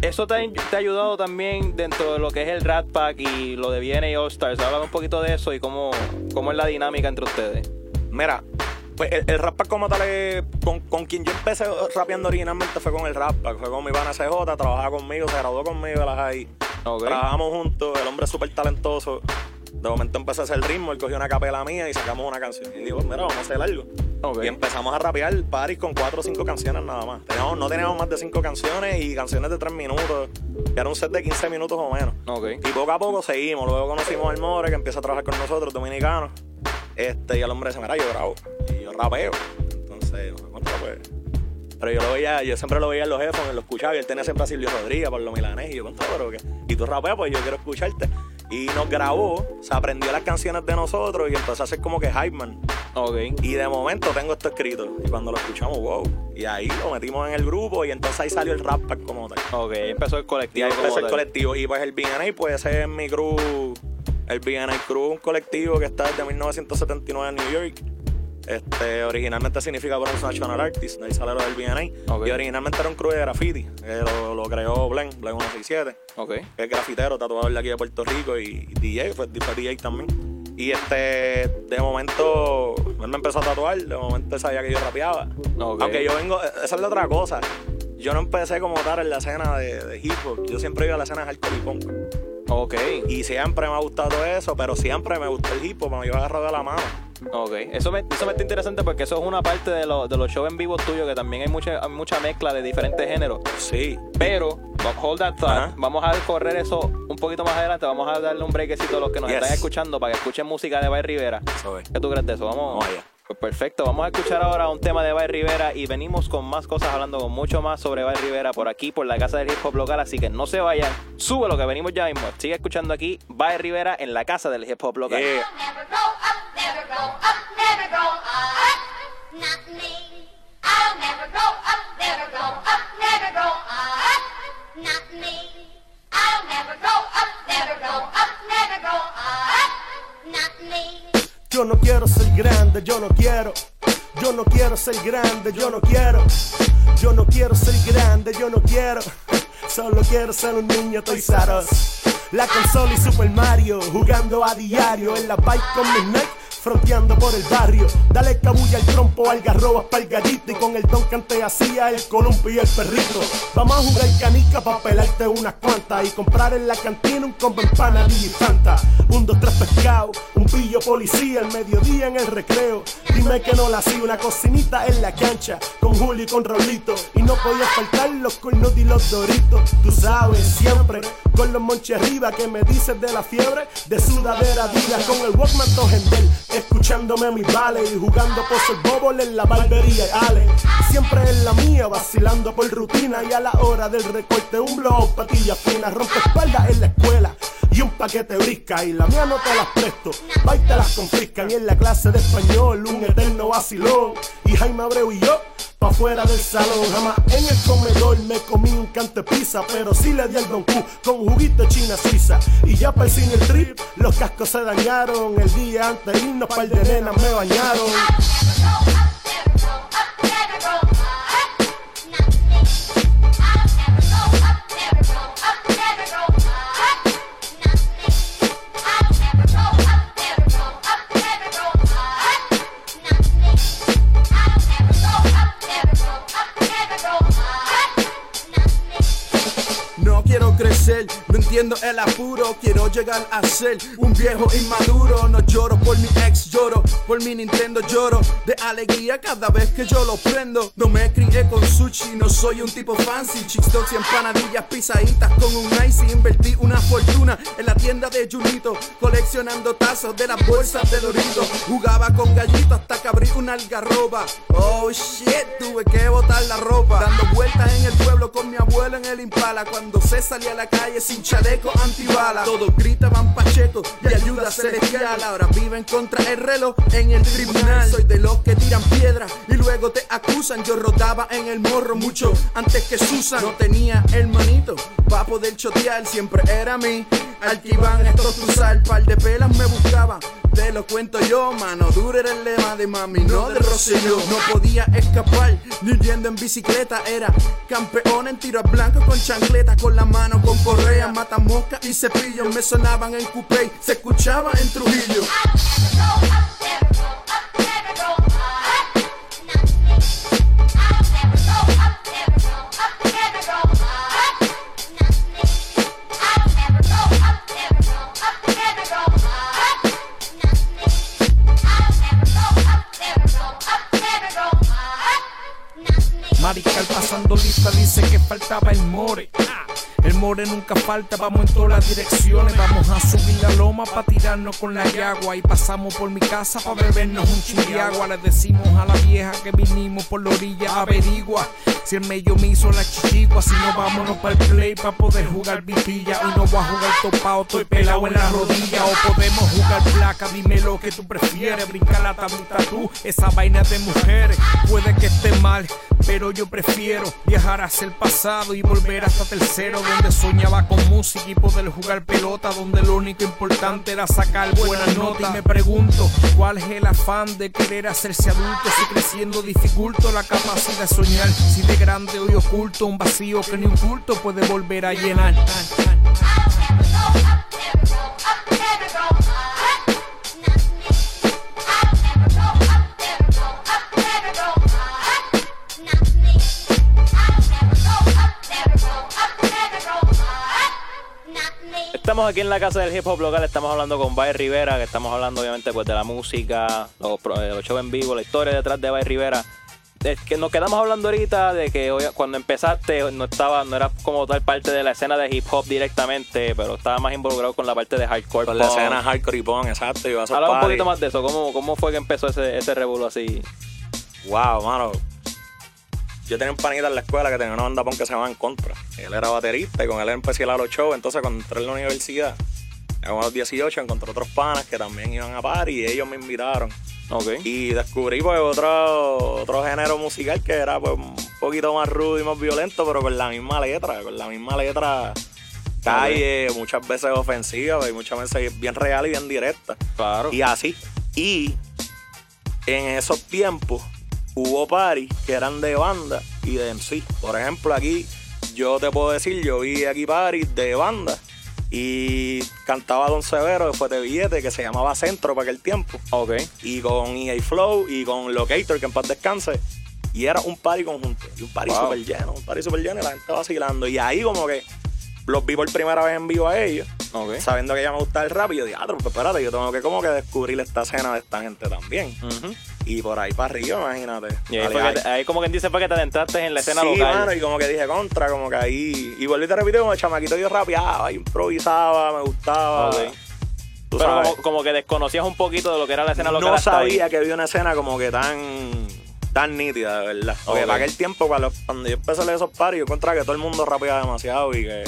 Eso te ha, te ha ayudado también dentro de lo que es el Rat Pack y lo de VNA All Stars. Háblame un poquito de eso y cómo, cómo es la dinámica entre ustedes. Mira, pues el, el rap como tal es con, con quien yo empecé rapeando originalmente fue con el rap fue con mi pana CJ, trabajaba conmigo, se graduó conmigo de la high. Trabajamos juntos, el hombre es súper talentoso. De momento empecé a hacer ritmo, él cogió una capela mía y sacamos una canción. Y digo, mira, vamos a hacer algo. Y empezamos a rapear paris con cuatro o cinco canciones nada más. Teníamos- no teníamos más de cinco canciones y canciones de tres minutos. Que era un set de 15 minutos o menos. Y poco a poco seguimos. Luego conocimos al More, que empieza a trabajar con nosotros, dominicano. Este, y el hombre dice, mira, yo grabo. Y yo rapeo. Entonces, contra, pues. Pero yo lo veía, yo siempre lo veía en los headphones, lo escuchaba y él tenía siempre a Silvio Rodríguez por lo milanés. Y yo, contra, pero que. Y tú rapeas, pues yo quiero escucharte. Y nos grabó, se aprendió las canciones de nosotros y empezó a hacer como que hype man. Y de momento tengo esto escrito. Y cuando lo escuchamos, wow. Y ahí lo metimos en el grupo y entonces ahí salió el rap pack como tal. Ok, ahí empezó el Y colectivo. ahí como empezó el colectivo. Y pues el BNA, pues ese es mi crew. El BNA Crew es un colectivo que está desde 1979 en New York. Este, originalmente significa Bronze National Artist, ahí sale lo del BNA. Y originalmente era un crew de graffiti, que lo, lo creó Blen, Blen 167. Que es grafitero, tatuador de aquí de Puerto Rico y DJ, fue, fue DJ también. Y este, de momento, él me empezó a tatuar, de momento sabía que yo rapeaba. Aunque yo vengo, esa es la otra cosa. Yo no empecé como tal en la escena de, de hip hop, yo siempre iba a la escena de hardcore y punk. Ok. Y siempre me ha gustado eso, pero siempre me gustó el hip hop, me iba agarrado de la mano. Ok, eso me, eso me está interesante porque eso es una parte de, lo- de los shows en vivo tuyos que también hay mucha, hay mucha mezcla de diferentes géneros. Sí. Pero, hold that thought, vamos a correr eso un poquito más adelante, vamos a darle un breakcito a los que nos Yes. están escuchando para que escuchen música de Bay Rivera. ¿Qué tú crees de eso? Vamos, Vamos allá. Pues perfecto, vamos a escuchar ahora un tema de Bay Rivera y venimos con más cosas hablando con mucho más sobre Bay Rivera por aquí, por la casa del hip hop local, así que no se vayan, sube lo que venimos ya mismo. Sigue escuchando aquí Bay Rivera en la casa del hip hop local. Yeah. never grow up, never grow up. Not me. Yo no quiero ser grande, yo no quiero. Yo no quiero ser grande, yo no quiero. Yo no quiero ser grande, yo no quiero. Solo quiero ser un niño Us. La consola y Super Mario, jugando a diario en la bike con mis Nike, fronteando por el barrio. Dale cabulla al trompo, algarrobas pa'l gallito y con el don te hacía el columpio y el perrito. Vamos a jugar canica pa' pelarte unas cuantas y comprar en la cantina un combo empana y Fanta. Un, dos, tres pescado, un pillo policía, el mediodía en el recreo. Dime que no la hacía una cocinita en la cancha con Julio y con Rolito. Y no podía faltar los cornos y los doritos. Tú sabes, siempre con los monches arriba que me dices de la fiebre de sudadera vida con el Walkman Tojendel, escuchándome mis vales y jugando por el bobol en la barbería y Ale. Siempre en la mía, vacilando por rutina y a la hora del recorte un blog, patillas finas, rompe espaldas en la escuela y un paquete brisca y la mía no te las presto, va y te las confiscan y en la clase de español un eterno vacilón. Y Jaime Abreu y yo pa' fuera del salón, jamás en el comedor me comí un cante pizza, pero sí le di al Don con juguito china suiza. Y ya para el cine el trip, los cascos se dañaron, el día antes irnos par de nenas me bañaron. No entiendo el apuro. Quiero llegar a ser un viejo inmaduro. No lloro por mi ex, lloro por mi Nintendo, lloro de alegría cada vez que yo lo prendo. No me crié con sushi, no soy un tipo fancy. Chicks dogs y empanadillas, pisaditas con un icy. Invertí una fortuna en la tienda de Junito, coleccionando tazos de las bolsas de Dorito. Jugaba con gallito hasta que abrí una algarroba. Oh shit, tuve que botar la ropa. Dando vueltas en el pueblo con mi abuelo en el impala. Cuando se salía a la calle sin chaleco antibala. Todos gritaban Pacheco y ayuda celestial. Ahora viven contra el reloj en el tribunal. Soy de los que tiran piedra y luego te acusan. Yo rodaba en el morro mucho antes que Susan. No tenía hermanito pa' poder chotear. Siempre era mí. Al que iban estos cruzar. Par de pelas me buscaban. Te lo cuento yo, mano dura era el lema de mami, no de Rosselló. No podía escapar, ni yendo en bicicleta. Era campeón en tiro al blanco con chancleta, con la mano con correa, mata mosca y cepillo. Me sonaban en coupé, se escuchaba en Trujillo. Marical pasando lista dice que faltaba el more. Ah, El more nunca falta, vamos en todas las direcciones. Vamos a subir la loma para tirarnos con la yagua. Y pasamos por mi casa para bebernos un chin de agua. Le decimos a la vieja que vinimos por la orilla, averigua. Si el medio me hizo la chichigua, si no vámonos para el play para poder jugar vitilla. Y no voy a jugar topado, estoy pelado en la rodilla. O podemos jugar placa, dime lo que tú prefieres. Brincar la tablita tú, esa vaina de mujeres. Puede que esté mal, pero yo prefiero viajar hacia el pasado y volver hasta tercero, donde soñaba con música y poder jugar pelota, donde lo único importante era sacar buenas notas. Y me pregunto, ¿cuál es el afán de querer hacerse adulto si creciendo dificulto la capacidad de soñar? Si de grande hoy oculto un vacío que ni un culto puede volver a llenar. Estamos aquí en la casa del hip hop local, estamos hablando con Bay Rivera, que estamos hablando obviamente pues de la música, los, eh, los shows en vivo, la historia detrás de Bay Rivera. Es que nos quedamos hablando ahorita de que hoy- cuando empezaste no estaba, no era como tal parte de la escena de hip hop directamente, pero estaba más involucrado con la parte de hardcore. Con la punk. escena hardcore y punk, exacto. Y Habla un poquito más de eso, ¿cómo, cómo fue que empezó ese, ese revuelo así? Wow, mano. Yo tenía un panita en la escuela que tenía una banda punk que se llamaba En Contra. Él era baterista y con él empecé a ir a los shows. Entonces, cuando entré en la universidad, a los 18, encontré otros panas que también iban a par y ellos me invitaron. Y descubrí pues otro, otro género musical que era pues un poquito más rudo y más violento, pero con la misma letra, con la misma letra calle, muchas veces ofensiva y muchas veces bien real y bien directa. Claro. Y así. Y en esos tiempos hubo paris que eran de banda y de MC. Por ejemplo, aquí yo te puedo decir, yo vi aquí party de banda y cantaba Don Severo de Fuerte Billete que se llamaba Centro para aquel tiempo. Ok. Y con EA Flow y con Locator, que en paz descanse. Y era un party conjunto. Y un party Wow. súper lleno, un party súper lleno y la gente vacilando. Y ahí como que los vi por primera vez en vivo a ellos. Ok. Sabiendo que ya me gustaba el rap y yo dije, ah, pues espérate, yo tengo que como que descubrir esta escena de esta gente también. Y por ahí para arriba, imagínate. Y ahí, Dale, te- como quien dice fue que te adentraste en la escena sí, local. mano, y como que dije contra, como que ahí. Y volví a repetir como el chamaquito yo rapeaba, improvisaba, me gustaba. Tú Pero sabes. como, como que desconocías un poquito de lo que era la escena local. no ahí. sabía que había una escena como que tan tan nítida, de verdad. Porque Ok. para aquel tiempo, cuando, yo empecé a leer esos paris, yo encontraba que todo el mundo rapeaba demasiado y que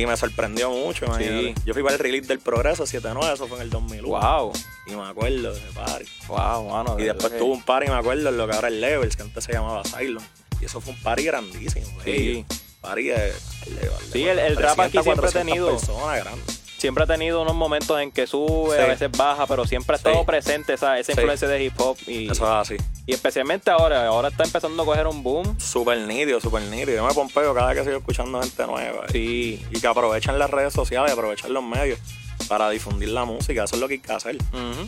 y me sorprendió mucho, imagínate. Yo fui para el release del Progreso 7-9, eso fue en el 2001. Wow. Y me acuerdo de ese party. Wow, mano. Y de después que- un party, me acuerdo, en lo que ahora es Levels, que antes se llamaba Asylum. Y eso fue un party grandísimo. Sí. Party de... Sí, el, el rap aquí 300, siempre ha 400 tenido. personas grandes. Siempre ha tenido unos momentos en que sube, Sí. a veces baja, pero siempre ha estado Sí. presente esa, esa Sí. influencia de hip hop. Y, Eso es así. y especialmente ahora, ahora está empezando a coger un boom. Súper nítido, súper nítido. Yo me pompeo cada vez que sigo escuchando gente nueva. Sí. Y que aprovechan las redes sociales, aprovechan los medios para difundir la música. Eso es lo que hay que hacer.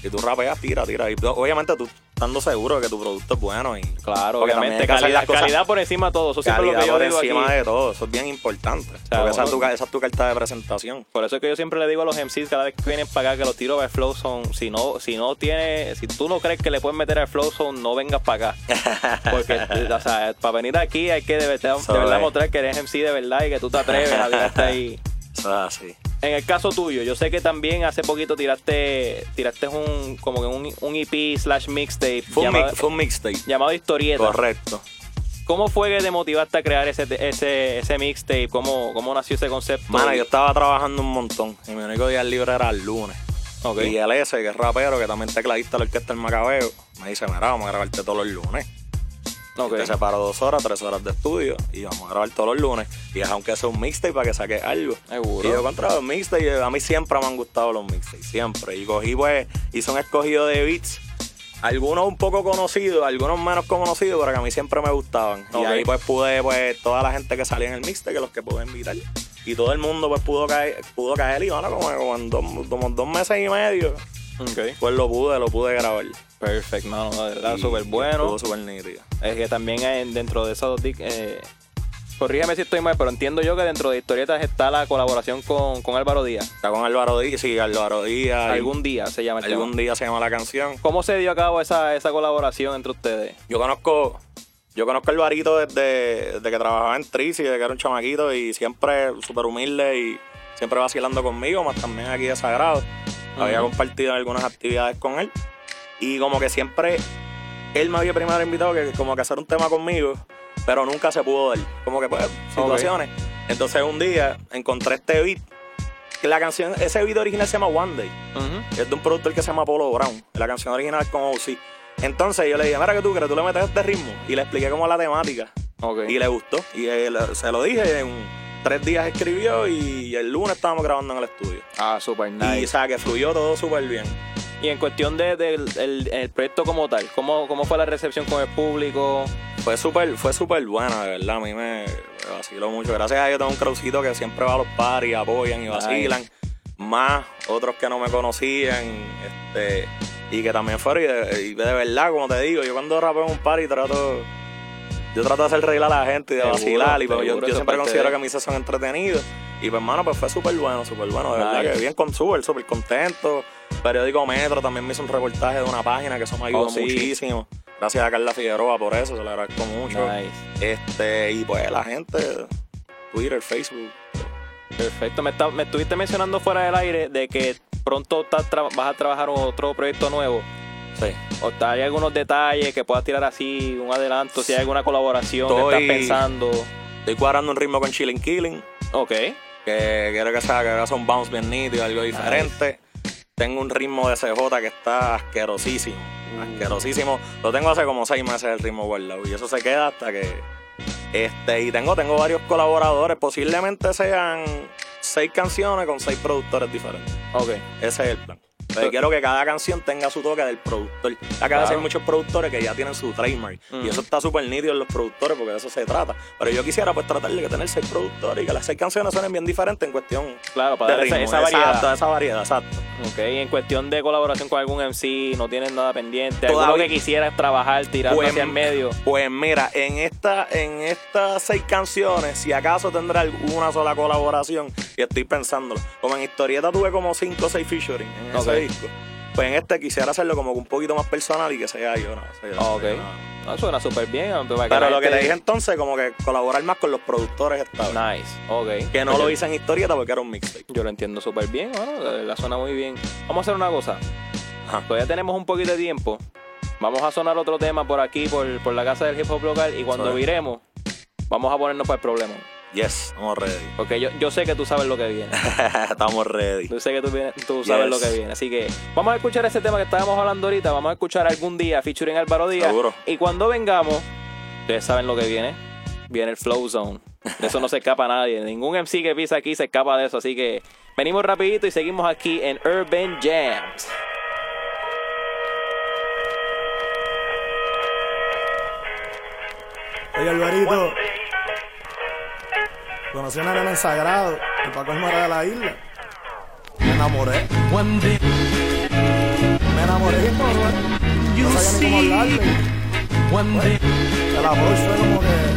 Si tú rapeas, tira, tira. Y obviamente tú estando seguro de que tu producto es bueno. Y, Claro, porque obviamente. Calidad, calidad por encima de todo. Eso siempre es lo que yo por digo encima aquí. de todo. Eso es bien importante. sea, porque esa, es tu, esa es tu carta de presentación. Por eso es que yo siempre le digo a los MCs cada vez que vienen para acá que los tiros de flow son, si no, si no tiene, si tú no crees que le puedes meter al flow zone, no vengas para acá. Porque, o sea, para venir aquí hay que de verdad, de mostrar que eres MC de verdad y que tú te atreves a tirarte ahí. Es así. En el caso tuyo, yo sé que también hace poquito tiraste, tiraste un, como que un, un EP slash mixtape Fue un, llamado, un mixtape. llamado Historieta. Correcto. ¿Cómo fue que te motivaste a crear ese, ese, ese mixtape? ¿Cómo, ¿Cómo nació ese concepto? Mano, yo estaba trabajando un montón. Y mi único día libre era el lunes. Ok. Y el S, que es rapero, que también tecladista de la orquesta del Macabeo, me dice, mira, vamos a grabarte todos los lunes. Te separo dos horas, tres horas de estudio y vamos a grabar todos los lunes. Y es aunque sea un mixtape para que saque algo. Seguro. Y yo contra los mixtapes, a mí siempre me han gustado los mixtapes, siempre. Y cogí, pues, hice un escogido de beats. Algunos un poco conocidos, algunos menos conocidos, pero que a mí siempre me gustaban. Ok. Y ahí pues pude, pues, toda la gente que salía en el mixtape, que los que pude invitar. Y todo el mundo pues pudo caer, pudo caer y bueno, como, como en dos, como en dos meses y medio. Pues lo pude, lo pude grabar. Perfecto, mano, Y súper bueno. Estuvo súper nítido. Es que también hay dentro de esos eh, corrígeme si estoy mal, pero entiendo yo que dentro de historietas está la colaboración con, con Álvaro Díaz. Está con Álvaro Díaz, sí, Álvaro Díaz. Algún día se llama el Algún tema. día se llama la canción. ¿Cómo se dio a cabo esa, esa colaboración entre ustedes? Yo conozco, yo conozco al Barito desde, desde que trabajaba en Trici, desde que era un chamaquito y siempre súper humilde y siempre vacilando conmigo, más también aquí de Sagrado. Había compartido algunas actividades con él y como que siempre él me había primero invitado que como que hacer un tema conmigo, pero nunca se pudo dar. Como que pues situaciones. Entonces un día encontré este beat. Que la canción, ese beat original se llama One Day. Es de un productor que se llama Polo Brown. La canción original es con OC. Entonces yo le dije, mira que tú crees, tú le metes este ritmo. Y le expliqué cómo la temática. Y le gustó. Y él, se lo dije, en tres días escribió y el lunes estábamos grabando en el estudio. Ah, súper Y nice. o sea, que fluyó todo súper bien. Y en cuestión del de, del- el, el proyecto como tal, ¿cómo, ¿cómo fue la recepción con el público? Fue súper fue súper buena, de verdad. A mí me, me vaciló mucho. Gracias a Dios tengo un crowcito que siempre va a los paris, apoyan y vacilan. Más otros que no me conocían. Este, y que también fueron. Y de, y de verdad, como te digo, yo cuando rapeo en un party trato. Yo trato de hacer reír a la gente y de Seguro, vacilar. Y pues, yo, siempre considero de- que mis sets son entretenidos. Y pues, hermano, pues fue súper bueno, súper bueno. De verdad que bien con súper, súper contento. Periódico Metro también me hizo un reportaje de una página que eso me ayudó Oh, sí. muchísimo. Gracias a Carla Figueroa por eso, se le agradezco mucho. Nice. Este, y pues la gente, Twitter, Facebook. Perfecto. Me, está- me estuviste mencionando fuera del aire de que pronto estás vas a trabajar otro proyecto nuevo. Sí. O está- hay algunos detalles que puedas tirar así, un adelanto, si hay alguna colaboración que Estoy- estás pensando. Estoy cuadrando un ritmo con Chilling Killing. Ok. Que quiero que sea, que haga un bounce bien nítido, algo diferente. Tengo un ritmo de CJ que está asquerosísimo. Uh. Asquerosísimo. Lo tengo hace como seis meses el ritmo guardado. Y eso se queda hasta que. Este, y tengo, tengo varios colaboradores. Posiblemente sean seis canciones con seis productores diferentes. Ok. Ese es el plan. Pero quiero que cada canción tenga su toque del productor. Acá Claro. hay muchos productores que ya tienen su trademark. Y eso está súper nítido en los productores porque de eso se trata. Pero yo quisiera pues tratar de que tener seis productores y que las seis canciones suenen bien diferentes en cuestión Claro, para de esa, esa variedad. Exacto, esa variedad, exacto. Ok, en cuestión de colaboración con algún MC, no tienen nada pendiente. Algo Todavía- que quisieras trabajar, tirando Pues- hacia el medio. Pues mira, en esta, en estas seis canciones, si acaso tendrá alguna sola colaboración, y estoy pensándolo. Como en historieta tuve como cinco o seis featuring en Ok. Ese disco. Pues en este quisiera hacerlo como un poquito más personal y que sea yo, no sé. Ah, ok. No, suena súper bien. Pero la lo que le dije entonces, como que colaborar más con los productores esta vez. Nice, ok. Que no Pues lo yo- hice en historieta porque era un mixtape. Yo lo entiendo súper bien, ¿no? Verdad suena muy bien. Vamos a hacer una cosa. Todavía tenemos un poquito de tiempo. Vamos a sonar otro tema por aquí, por, por la casa del hip hop local. Y cuando viremos, vamos a ponernos para el problema. Yes, estamos ready. Porque yo, yo sé que tú sabes lo que viene. estamos ready. Yo sé que tú, tú sabes Yes. lo que viene. Así que vamos a escuchar ese tema que estábamos hablando ahorita. Vamos a escuchar algún día featuring Álvaro Díaz. Seguro. Y cuando vengamos, ustedes saben lo que viene. Viene el Flow Zone. De eso no se escapa nadie. Ningún MC que pisa aquí se escapa de eso. Así que venimos rapidito y seguimos aquí en Urban Jams. Oye, Alvarito. Conocí a una nena en Sagrado. El Paco era de la isla. Me enamoré. Me enamoré bien cabrón. No sabía ni cómo hablarle. Bueno, el approach fue como que...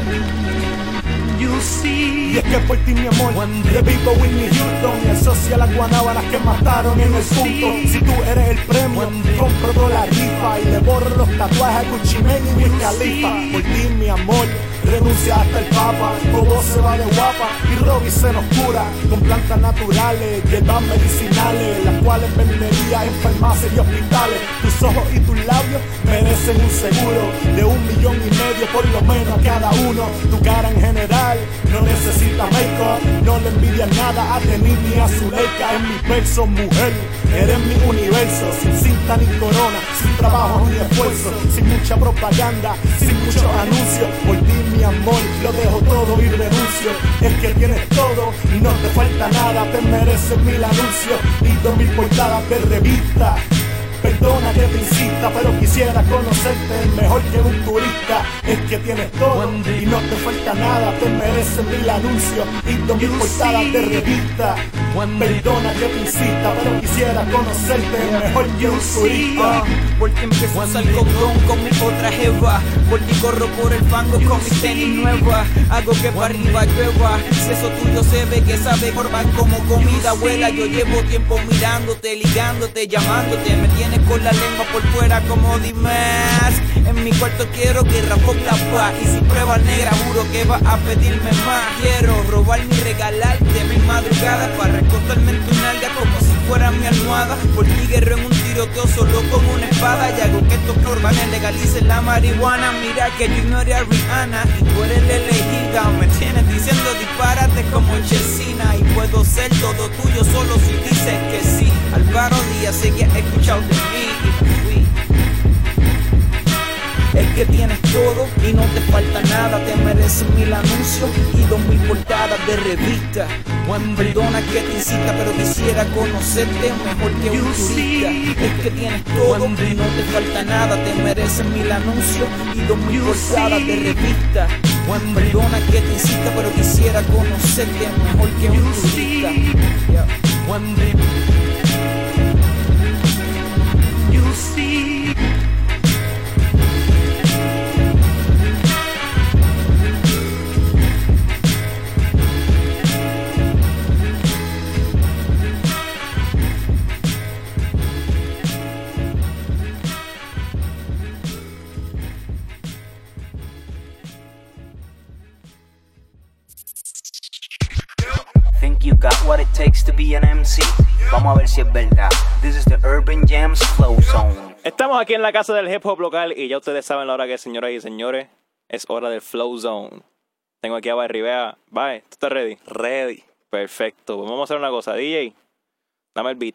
Y es que por ti, mi amor, repito Whitney Houston y asocia las guanábanas que mataron en el punto. Si tú eres el premio, compro toda la rifa y le borro los tatuajes a Gucci Mane y Wiz Khalifa. Por ti, mi amor, renuncia hasta el papa. Todo se va de guapa y Robbie se nos cura con plantas naturales, hierbas medicinales, las cuales vendería en farmacias y hospitales. Tus ojos y tus labios merecen un seguro de un millón y medio por lo menos a cada uno. Tu cara en general no necesita make-up, no le envidias nada a Denis ni a. En mis versos, mujer, eres mi universo, sin cinta ni corona, sin trabajo ni esfuerzo, sin mucha propaganda, sin muchos anuncios. Por ti, mi amor, lo dejo todo y renuncio. Es que tienes todo y no te falta nada, te mereces mil anuncios y dos mil portadas de revista. Perdona que te insista, pero quisiera conocerte mejor que un turista. Es que tienes todo y no te falta nada, te mereces mil anuncios y dos mil portadas de revista. Perdona que te insista, pero quisiera conocerte mejor que un turista. Porque empiezo a usar condón con mi otra jeva. Porque corro por el fango con mis tenis nuevas Hago que para arriba llueva. Si eso tuyo se ve que sabe formar como comida abuela Yo llevo tiempo mirándote, ligándote, llamándote. Me tienes con la lengua por fuera como Dimas. En mi cuarto quiero que rapó la paz. Y si pruebas negra juro que vas a pedirme más. Quiero robarme y regalarte mi madrugada Para recostarme en tu nalga como si fuera mi almohada Por ti guerrero en un tiroteo solo con una espada Y hago que estos corbanes legalicen la marihuana. Mira que yo ignoré a Rihanna tú eres la elegida Me tienes diciendo disparate como Chesina Y puedo ser todo tuyo solo si dices que sí. Álvaro Díaz has escuchado de mí. Es que tienes todo y no te falta nada. Te mereces mil anuncios y dos mil portadas de revista. Perdona que te incita pero quisiera conocerte mejor que un turista. Es que tienes todo y no te falta nada. Te mereces mil anuncios y dos mil portadas de revista. Perdona que te incita pero quisiera conocerte mejor que un turista. Yeah. Estamos aquí en la casa del hip hop local y ya ustedes saben la hora que es, señoras y señores. Es hora del Flow Zone. Tengo aquí a Bay Rivera. Bye, ¿tú estás ready? Ready. Perfecto. Vamos a hacer una cosa. DJ, dame el beat.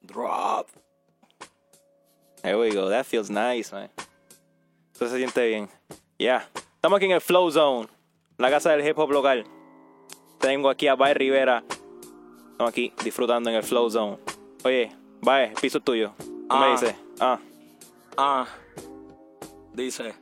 Drop. There we go. That feels nice, man. Eso se siente bien. Ya. Estamos aquí en el Flow Zone. La casa del hip hop local. Tengo aquí a Bay Rivera. Estamos aquí disfrutando en el Flow Zone. Oye, el piso tuyo. ¿Qué Ah. me dices? Ah. Ah, dice.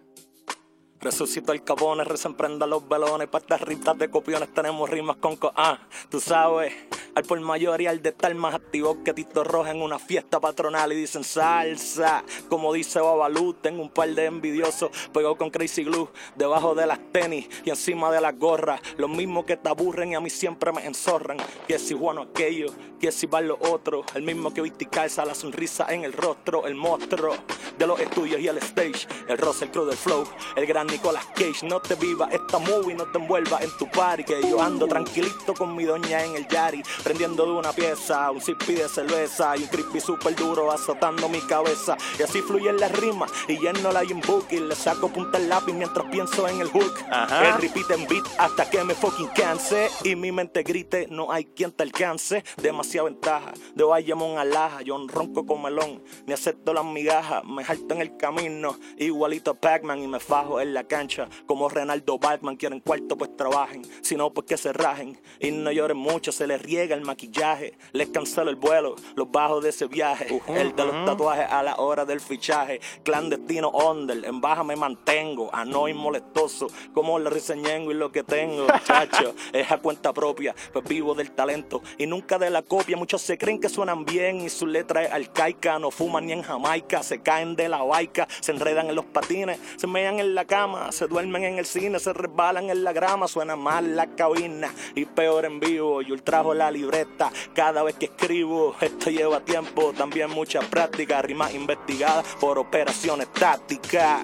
Resucito el capone, resemprenda los velones. Pa' estas ritas de copiones tenemos rimas con co. Ah, tú sabes. Al por mayor y al de estar más activo que Tito Roja en una fiesta patronal y dicen salsa. Como dice Babalú, tengo un par de envidiosos pegado con Crazy Glue debajo de las tenis y encima de las gorras. Los mismos que te aburren y a mí siempre me enzorran. Que si bueno aquello, que si va lo otro. El mismo que viste calza la sonrisa en el rostro. El monstruo de los estudios y el stage. El Russell Crowe del flow. El gran Nicolas Cage. No te viva esta movie, no te envuelva en tu party. Que yo ando tranquilito con mi doña en el Yari. Prendiendo de una pieza, un sipi de cerveza. Y un creepy super duro azotando mi cabeza. Y así fluyen las rimas. Y lleno la book. Y le saco punta al lápiz mientras pienso en el hook. Ajá. El repeat en beat hasta que me fucking canse. Y mi mente grite, no hay quien te alcance. Demasiada ventaja. De Bayamón a Laja, yo ronco con melón. Ni acepto las migajas, me jalto en el camino. Igualito a Pac-Man y me fajo en la cancha. Como Renaldo Batman, quieren cuarto pues trabajen. Si no, pues que se rajen. Y no lloren mucho, se les riega el maquillaje. Les cancelo el vuelo, los bajos de ese viaje. el de los tatuajes a la hora del fichaje. Clandestino under, en baja me mantengo. A no ir molestoso, como le reseñengo y lo que tengo, chacho. es a cuenta propia, pues vivo del talento y nunca de la copia. Muchos se creen que suenan bien y su letra es arcaica. No fuman ni en Jamaica, se caen de la baica, se enredan en los patines, se mean en la cama, se duermen en el cine, se resbalan en la grama. Suena mal la cabina y peor en vivo. Yo trajo la libreta cada vez que escribo. Esto lleva tiempo, también mucha práctica. Rimas investigadas por operaciones tácticas.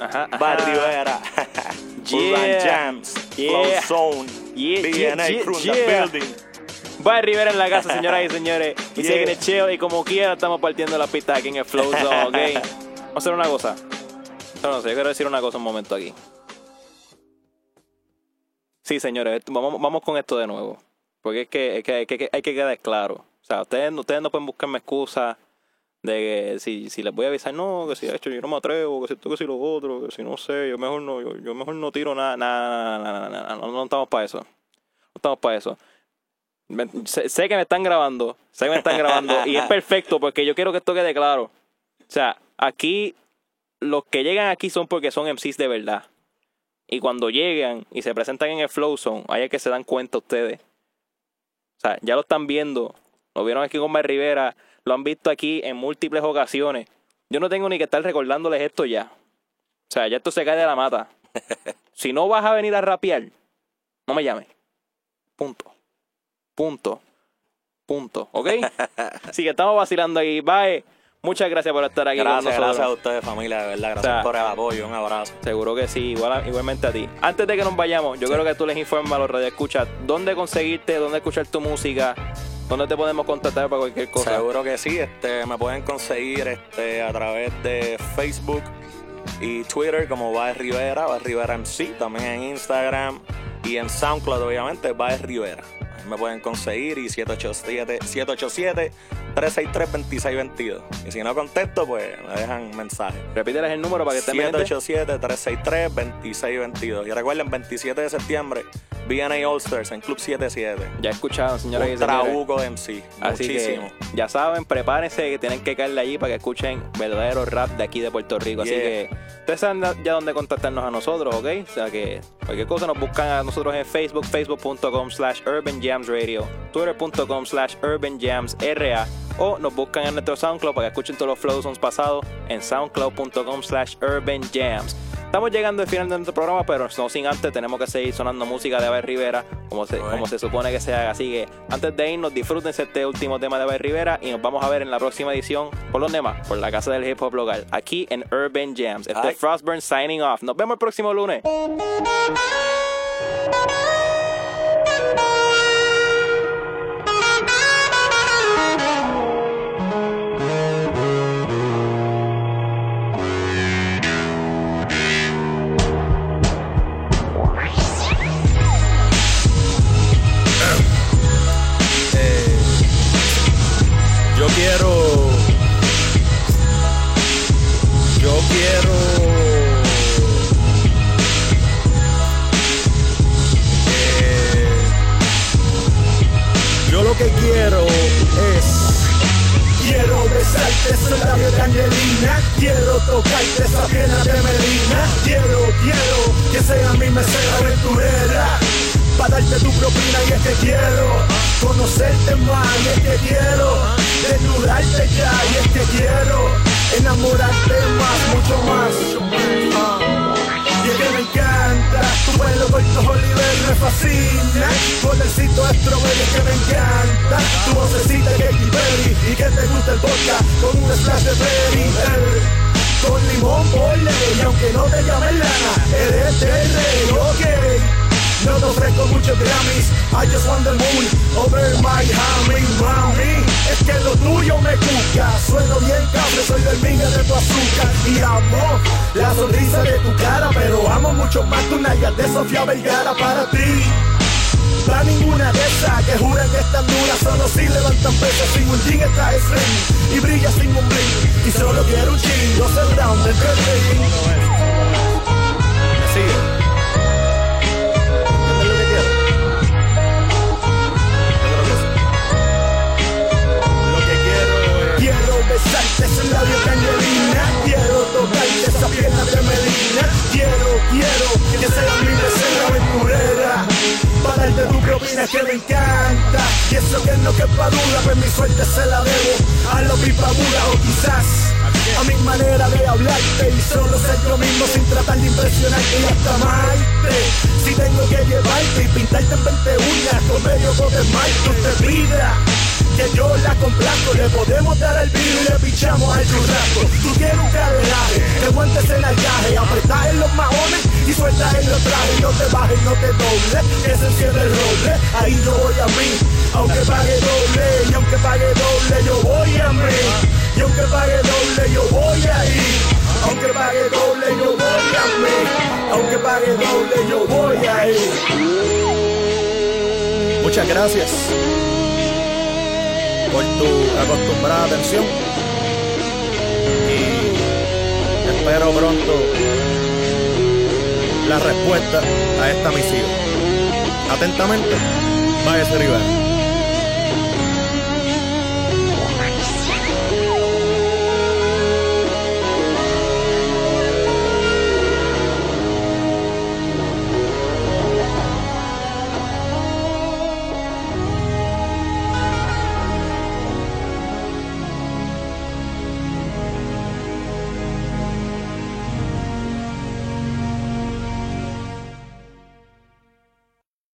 Ajá, Bar. Rivera. Yeah. Jams. Yeah. Flow Zone. Yeah, BNA yeah, Crew in yeah. the building. Bye Rivera en la casa, señoras y señores. Y Yeah. siguen el chill y como quiera estamos partiendo la pista aquí en el Flow Zone, ¿ok? Vamos a hacer una cosa. No, yo quiero decir una cosa un momento aquí. Sí, señores, vamos, vamos con esto de nuevo. Porque es que, es que, hay que hay que quedar claro. O sea, ustedes, no- ustedes no pueden buscarme excusas de que si, si les voy a avisar, no, que si hecho yo no me atrevo, que si esto, que si lo otro, que si no sé, yo mejor no, yo, yo mejor no tiro nada, nada, nada, nada, nada, no, no estamos para eso. No estamos para eso. Me- sé, sé que me están grabando, sé que me están grabando y es perfecto porque yo quiero que esto quede claro. O sea, aquí los que llegan aquí son porque son MCs de verdad. Y cuando llegan y se presentan en el Flow Zone, ahí es que se dan cuenta ustedes. O sea, ya lo están viendo. Lo vieron aquí con Mar Rivera. Lo han visto aquí en múltiples ocasiones. Yo no tengo ni que estar recordándoles esto ya. O sea, ya esto se cae de la mata. Si no vas a venir a rapear, no me llames. Punto. Punto. Punto. ¿Ok? Así que estamos vacilando ahí. Bye. Muchas gracias por estar aquí Gracias, con nosotros. gracias a ustedes, familia, de verdad. Gracias O sea, por el apoyo. Un abrazo. Seguro que sí, igual, igualmente a ti. Antes de que nos vayamos, yo creo que tú les informas a los radioescuchas dónde conseguirte, dónde escuchar tu música, dónde te podemos contactar para cualquier cosa. Seguro que sí, este, me pueden conseguir este, a través de Facebook y Twitter como Baez Rivera, Baez Rivera MC, también en Instagram y en SoundCloud obviamente Baez Rivera. Ahí me pueden conseguir y 787 787 363-2622. Y si no contesto, pues me dejan mensaje. Repíteles el número para que estén pendientes. 787-363-2622. Y recuerden, 27 de septiembre, BNA All Stars en Club 77. Ya escucharon, señoras y Un señores. trabuco de MC. Así Muchísimo. que ya saben, prepárense que tienen que caerle allí para que escuchen verdadero rap de aquí de Puerto Rico. Así que ustedes saben ya dónde contactarnos a nosotros, ¿ok? O sea que cualquier cosa nos buscan a nosotros en Facebook, facebook.com slash Urban Jams Radio, twitter.com slash Urban Jams RA o nos buscan en nuestro SoundCloud para que escuchen todos los flows pasados en soundcloud.com slash Urban Jams. Estamos llegando al final de nuestro programa, pero no sin antes tenemos que seguir sonando música de Abel Rivera, como se, como se supone que se haga. Así que antes de irnos, disfrútense este último tema de Abel Rivera y nos vamos a ver en la próxima edición. ¿Por dónde más? Por la casa del hip hop local, aquí en Urban Jams. Este Frostburn signing off. Nos vemos el próximo lunes. なるほど! Quiero tocarte esa pierna de Medina. Quiero, quiero que sea mi mesera aventurera. Para darte tu propina y es que quiero. Conocerte más y es que quiero. Desnudarte ya y es que quiero. Enamorarte más, mucho más. Y que me encanta tu pelo corto Oliver me fascina. Con el cito strawberry que me encanta. Tu vocecita Katy Perry Y que te gusta el vodka con un splash de berry. Con limón por ley Y aunque no te llames lana Eres de rey, ok no te ofrezco muchos Grammys. I just want the moon over my mami Es que lo tuyo me cuca. Sueno bien cable, soy del minga de tu azúcar. Y amo la sonrisa de tu cara Pero amo mucho más tu nalga de Sofía Vergara para ti. Va ninguna de esas que juran que están duras Solo si levantan peso sin un jean está slim Y brilla sin un bling. Y solo quiero un chin, 12 rounds de ring Me sigue. Tratar de impresionarte y hasta amarte Si tengo que llevarte y pintarte en 20 uñas con medio de esmalte te pida que yo la complazco, le podemos dar el vino y le pichamos al churrasco. Tú quieres un caderaje, que aguantes el allaje, apretás en los maones y sueltas en los trajes. No te bajes, no te dobles, que se el roble. Ahí yo voy a mí, aunque pague doble, y aunque pague doble, yo voy a mí. Y aunque pague doble, yo voy a ir. Aunque pague doble, yo voy a mí. Aunque pague doble, yo voy a ir. Muchas gracias por tu acostumbrada atención. Y espero pronto la respuesta a esta misión. Atentamente, Váyase Rivera.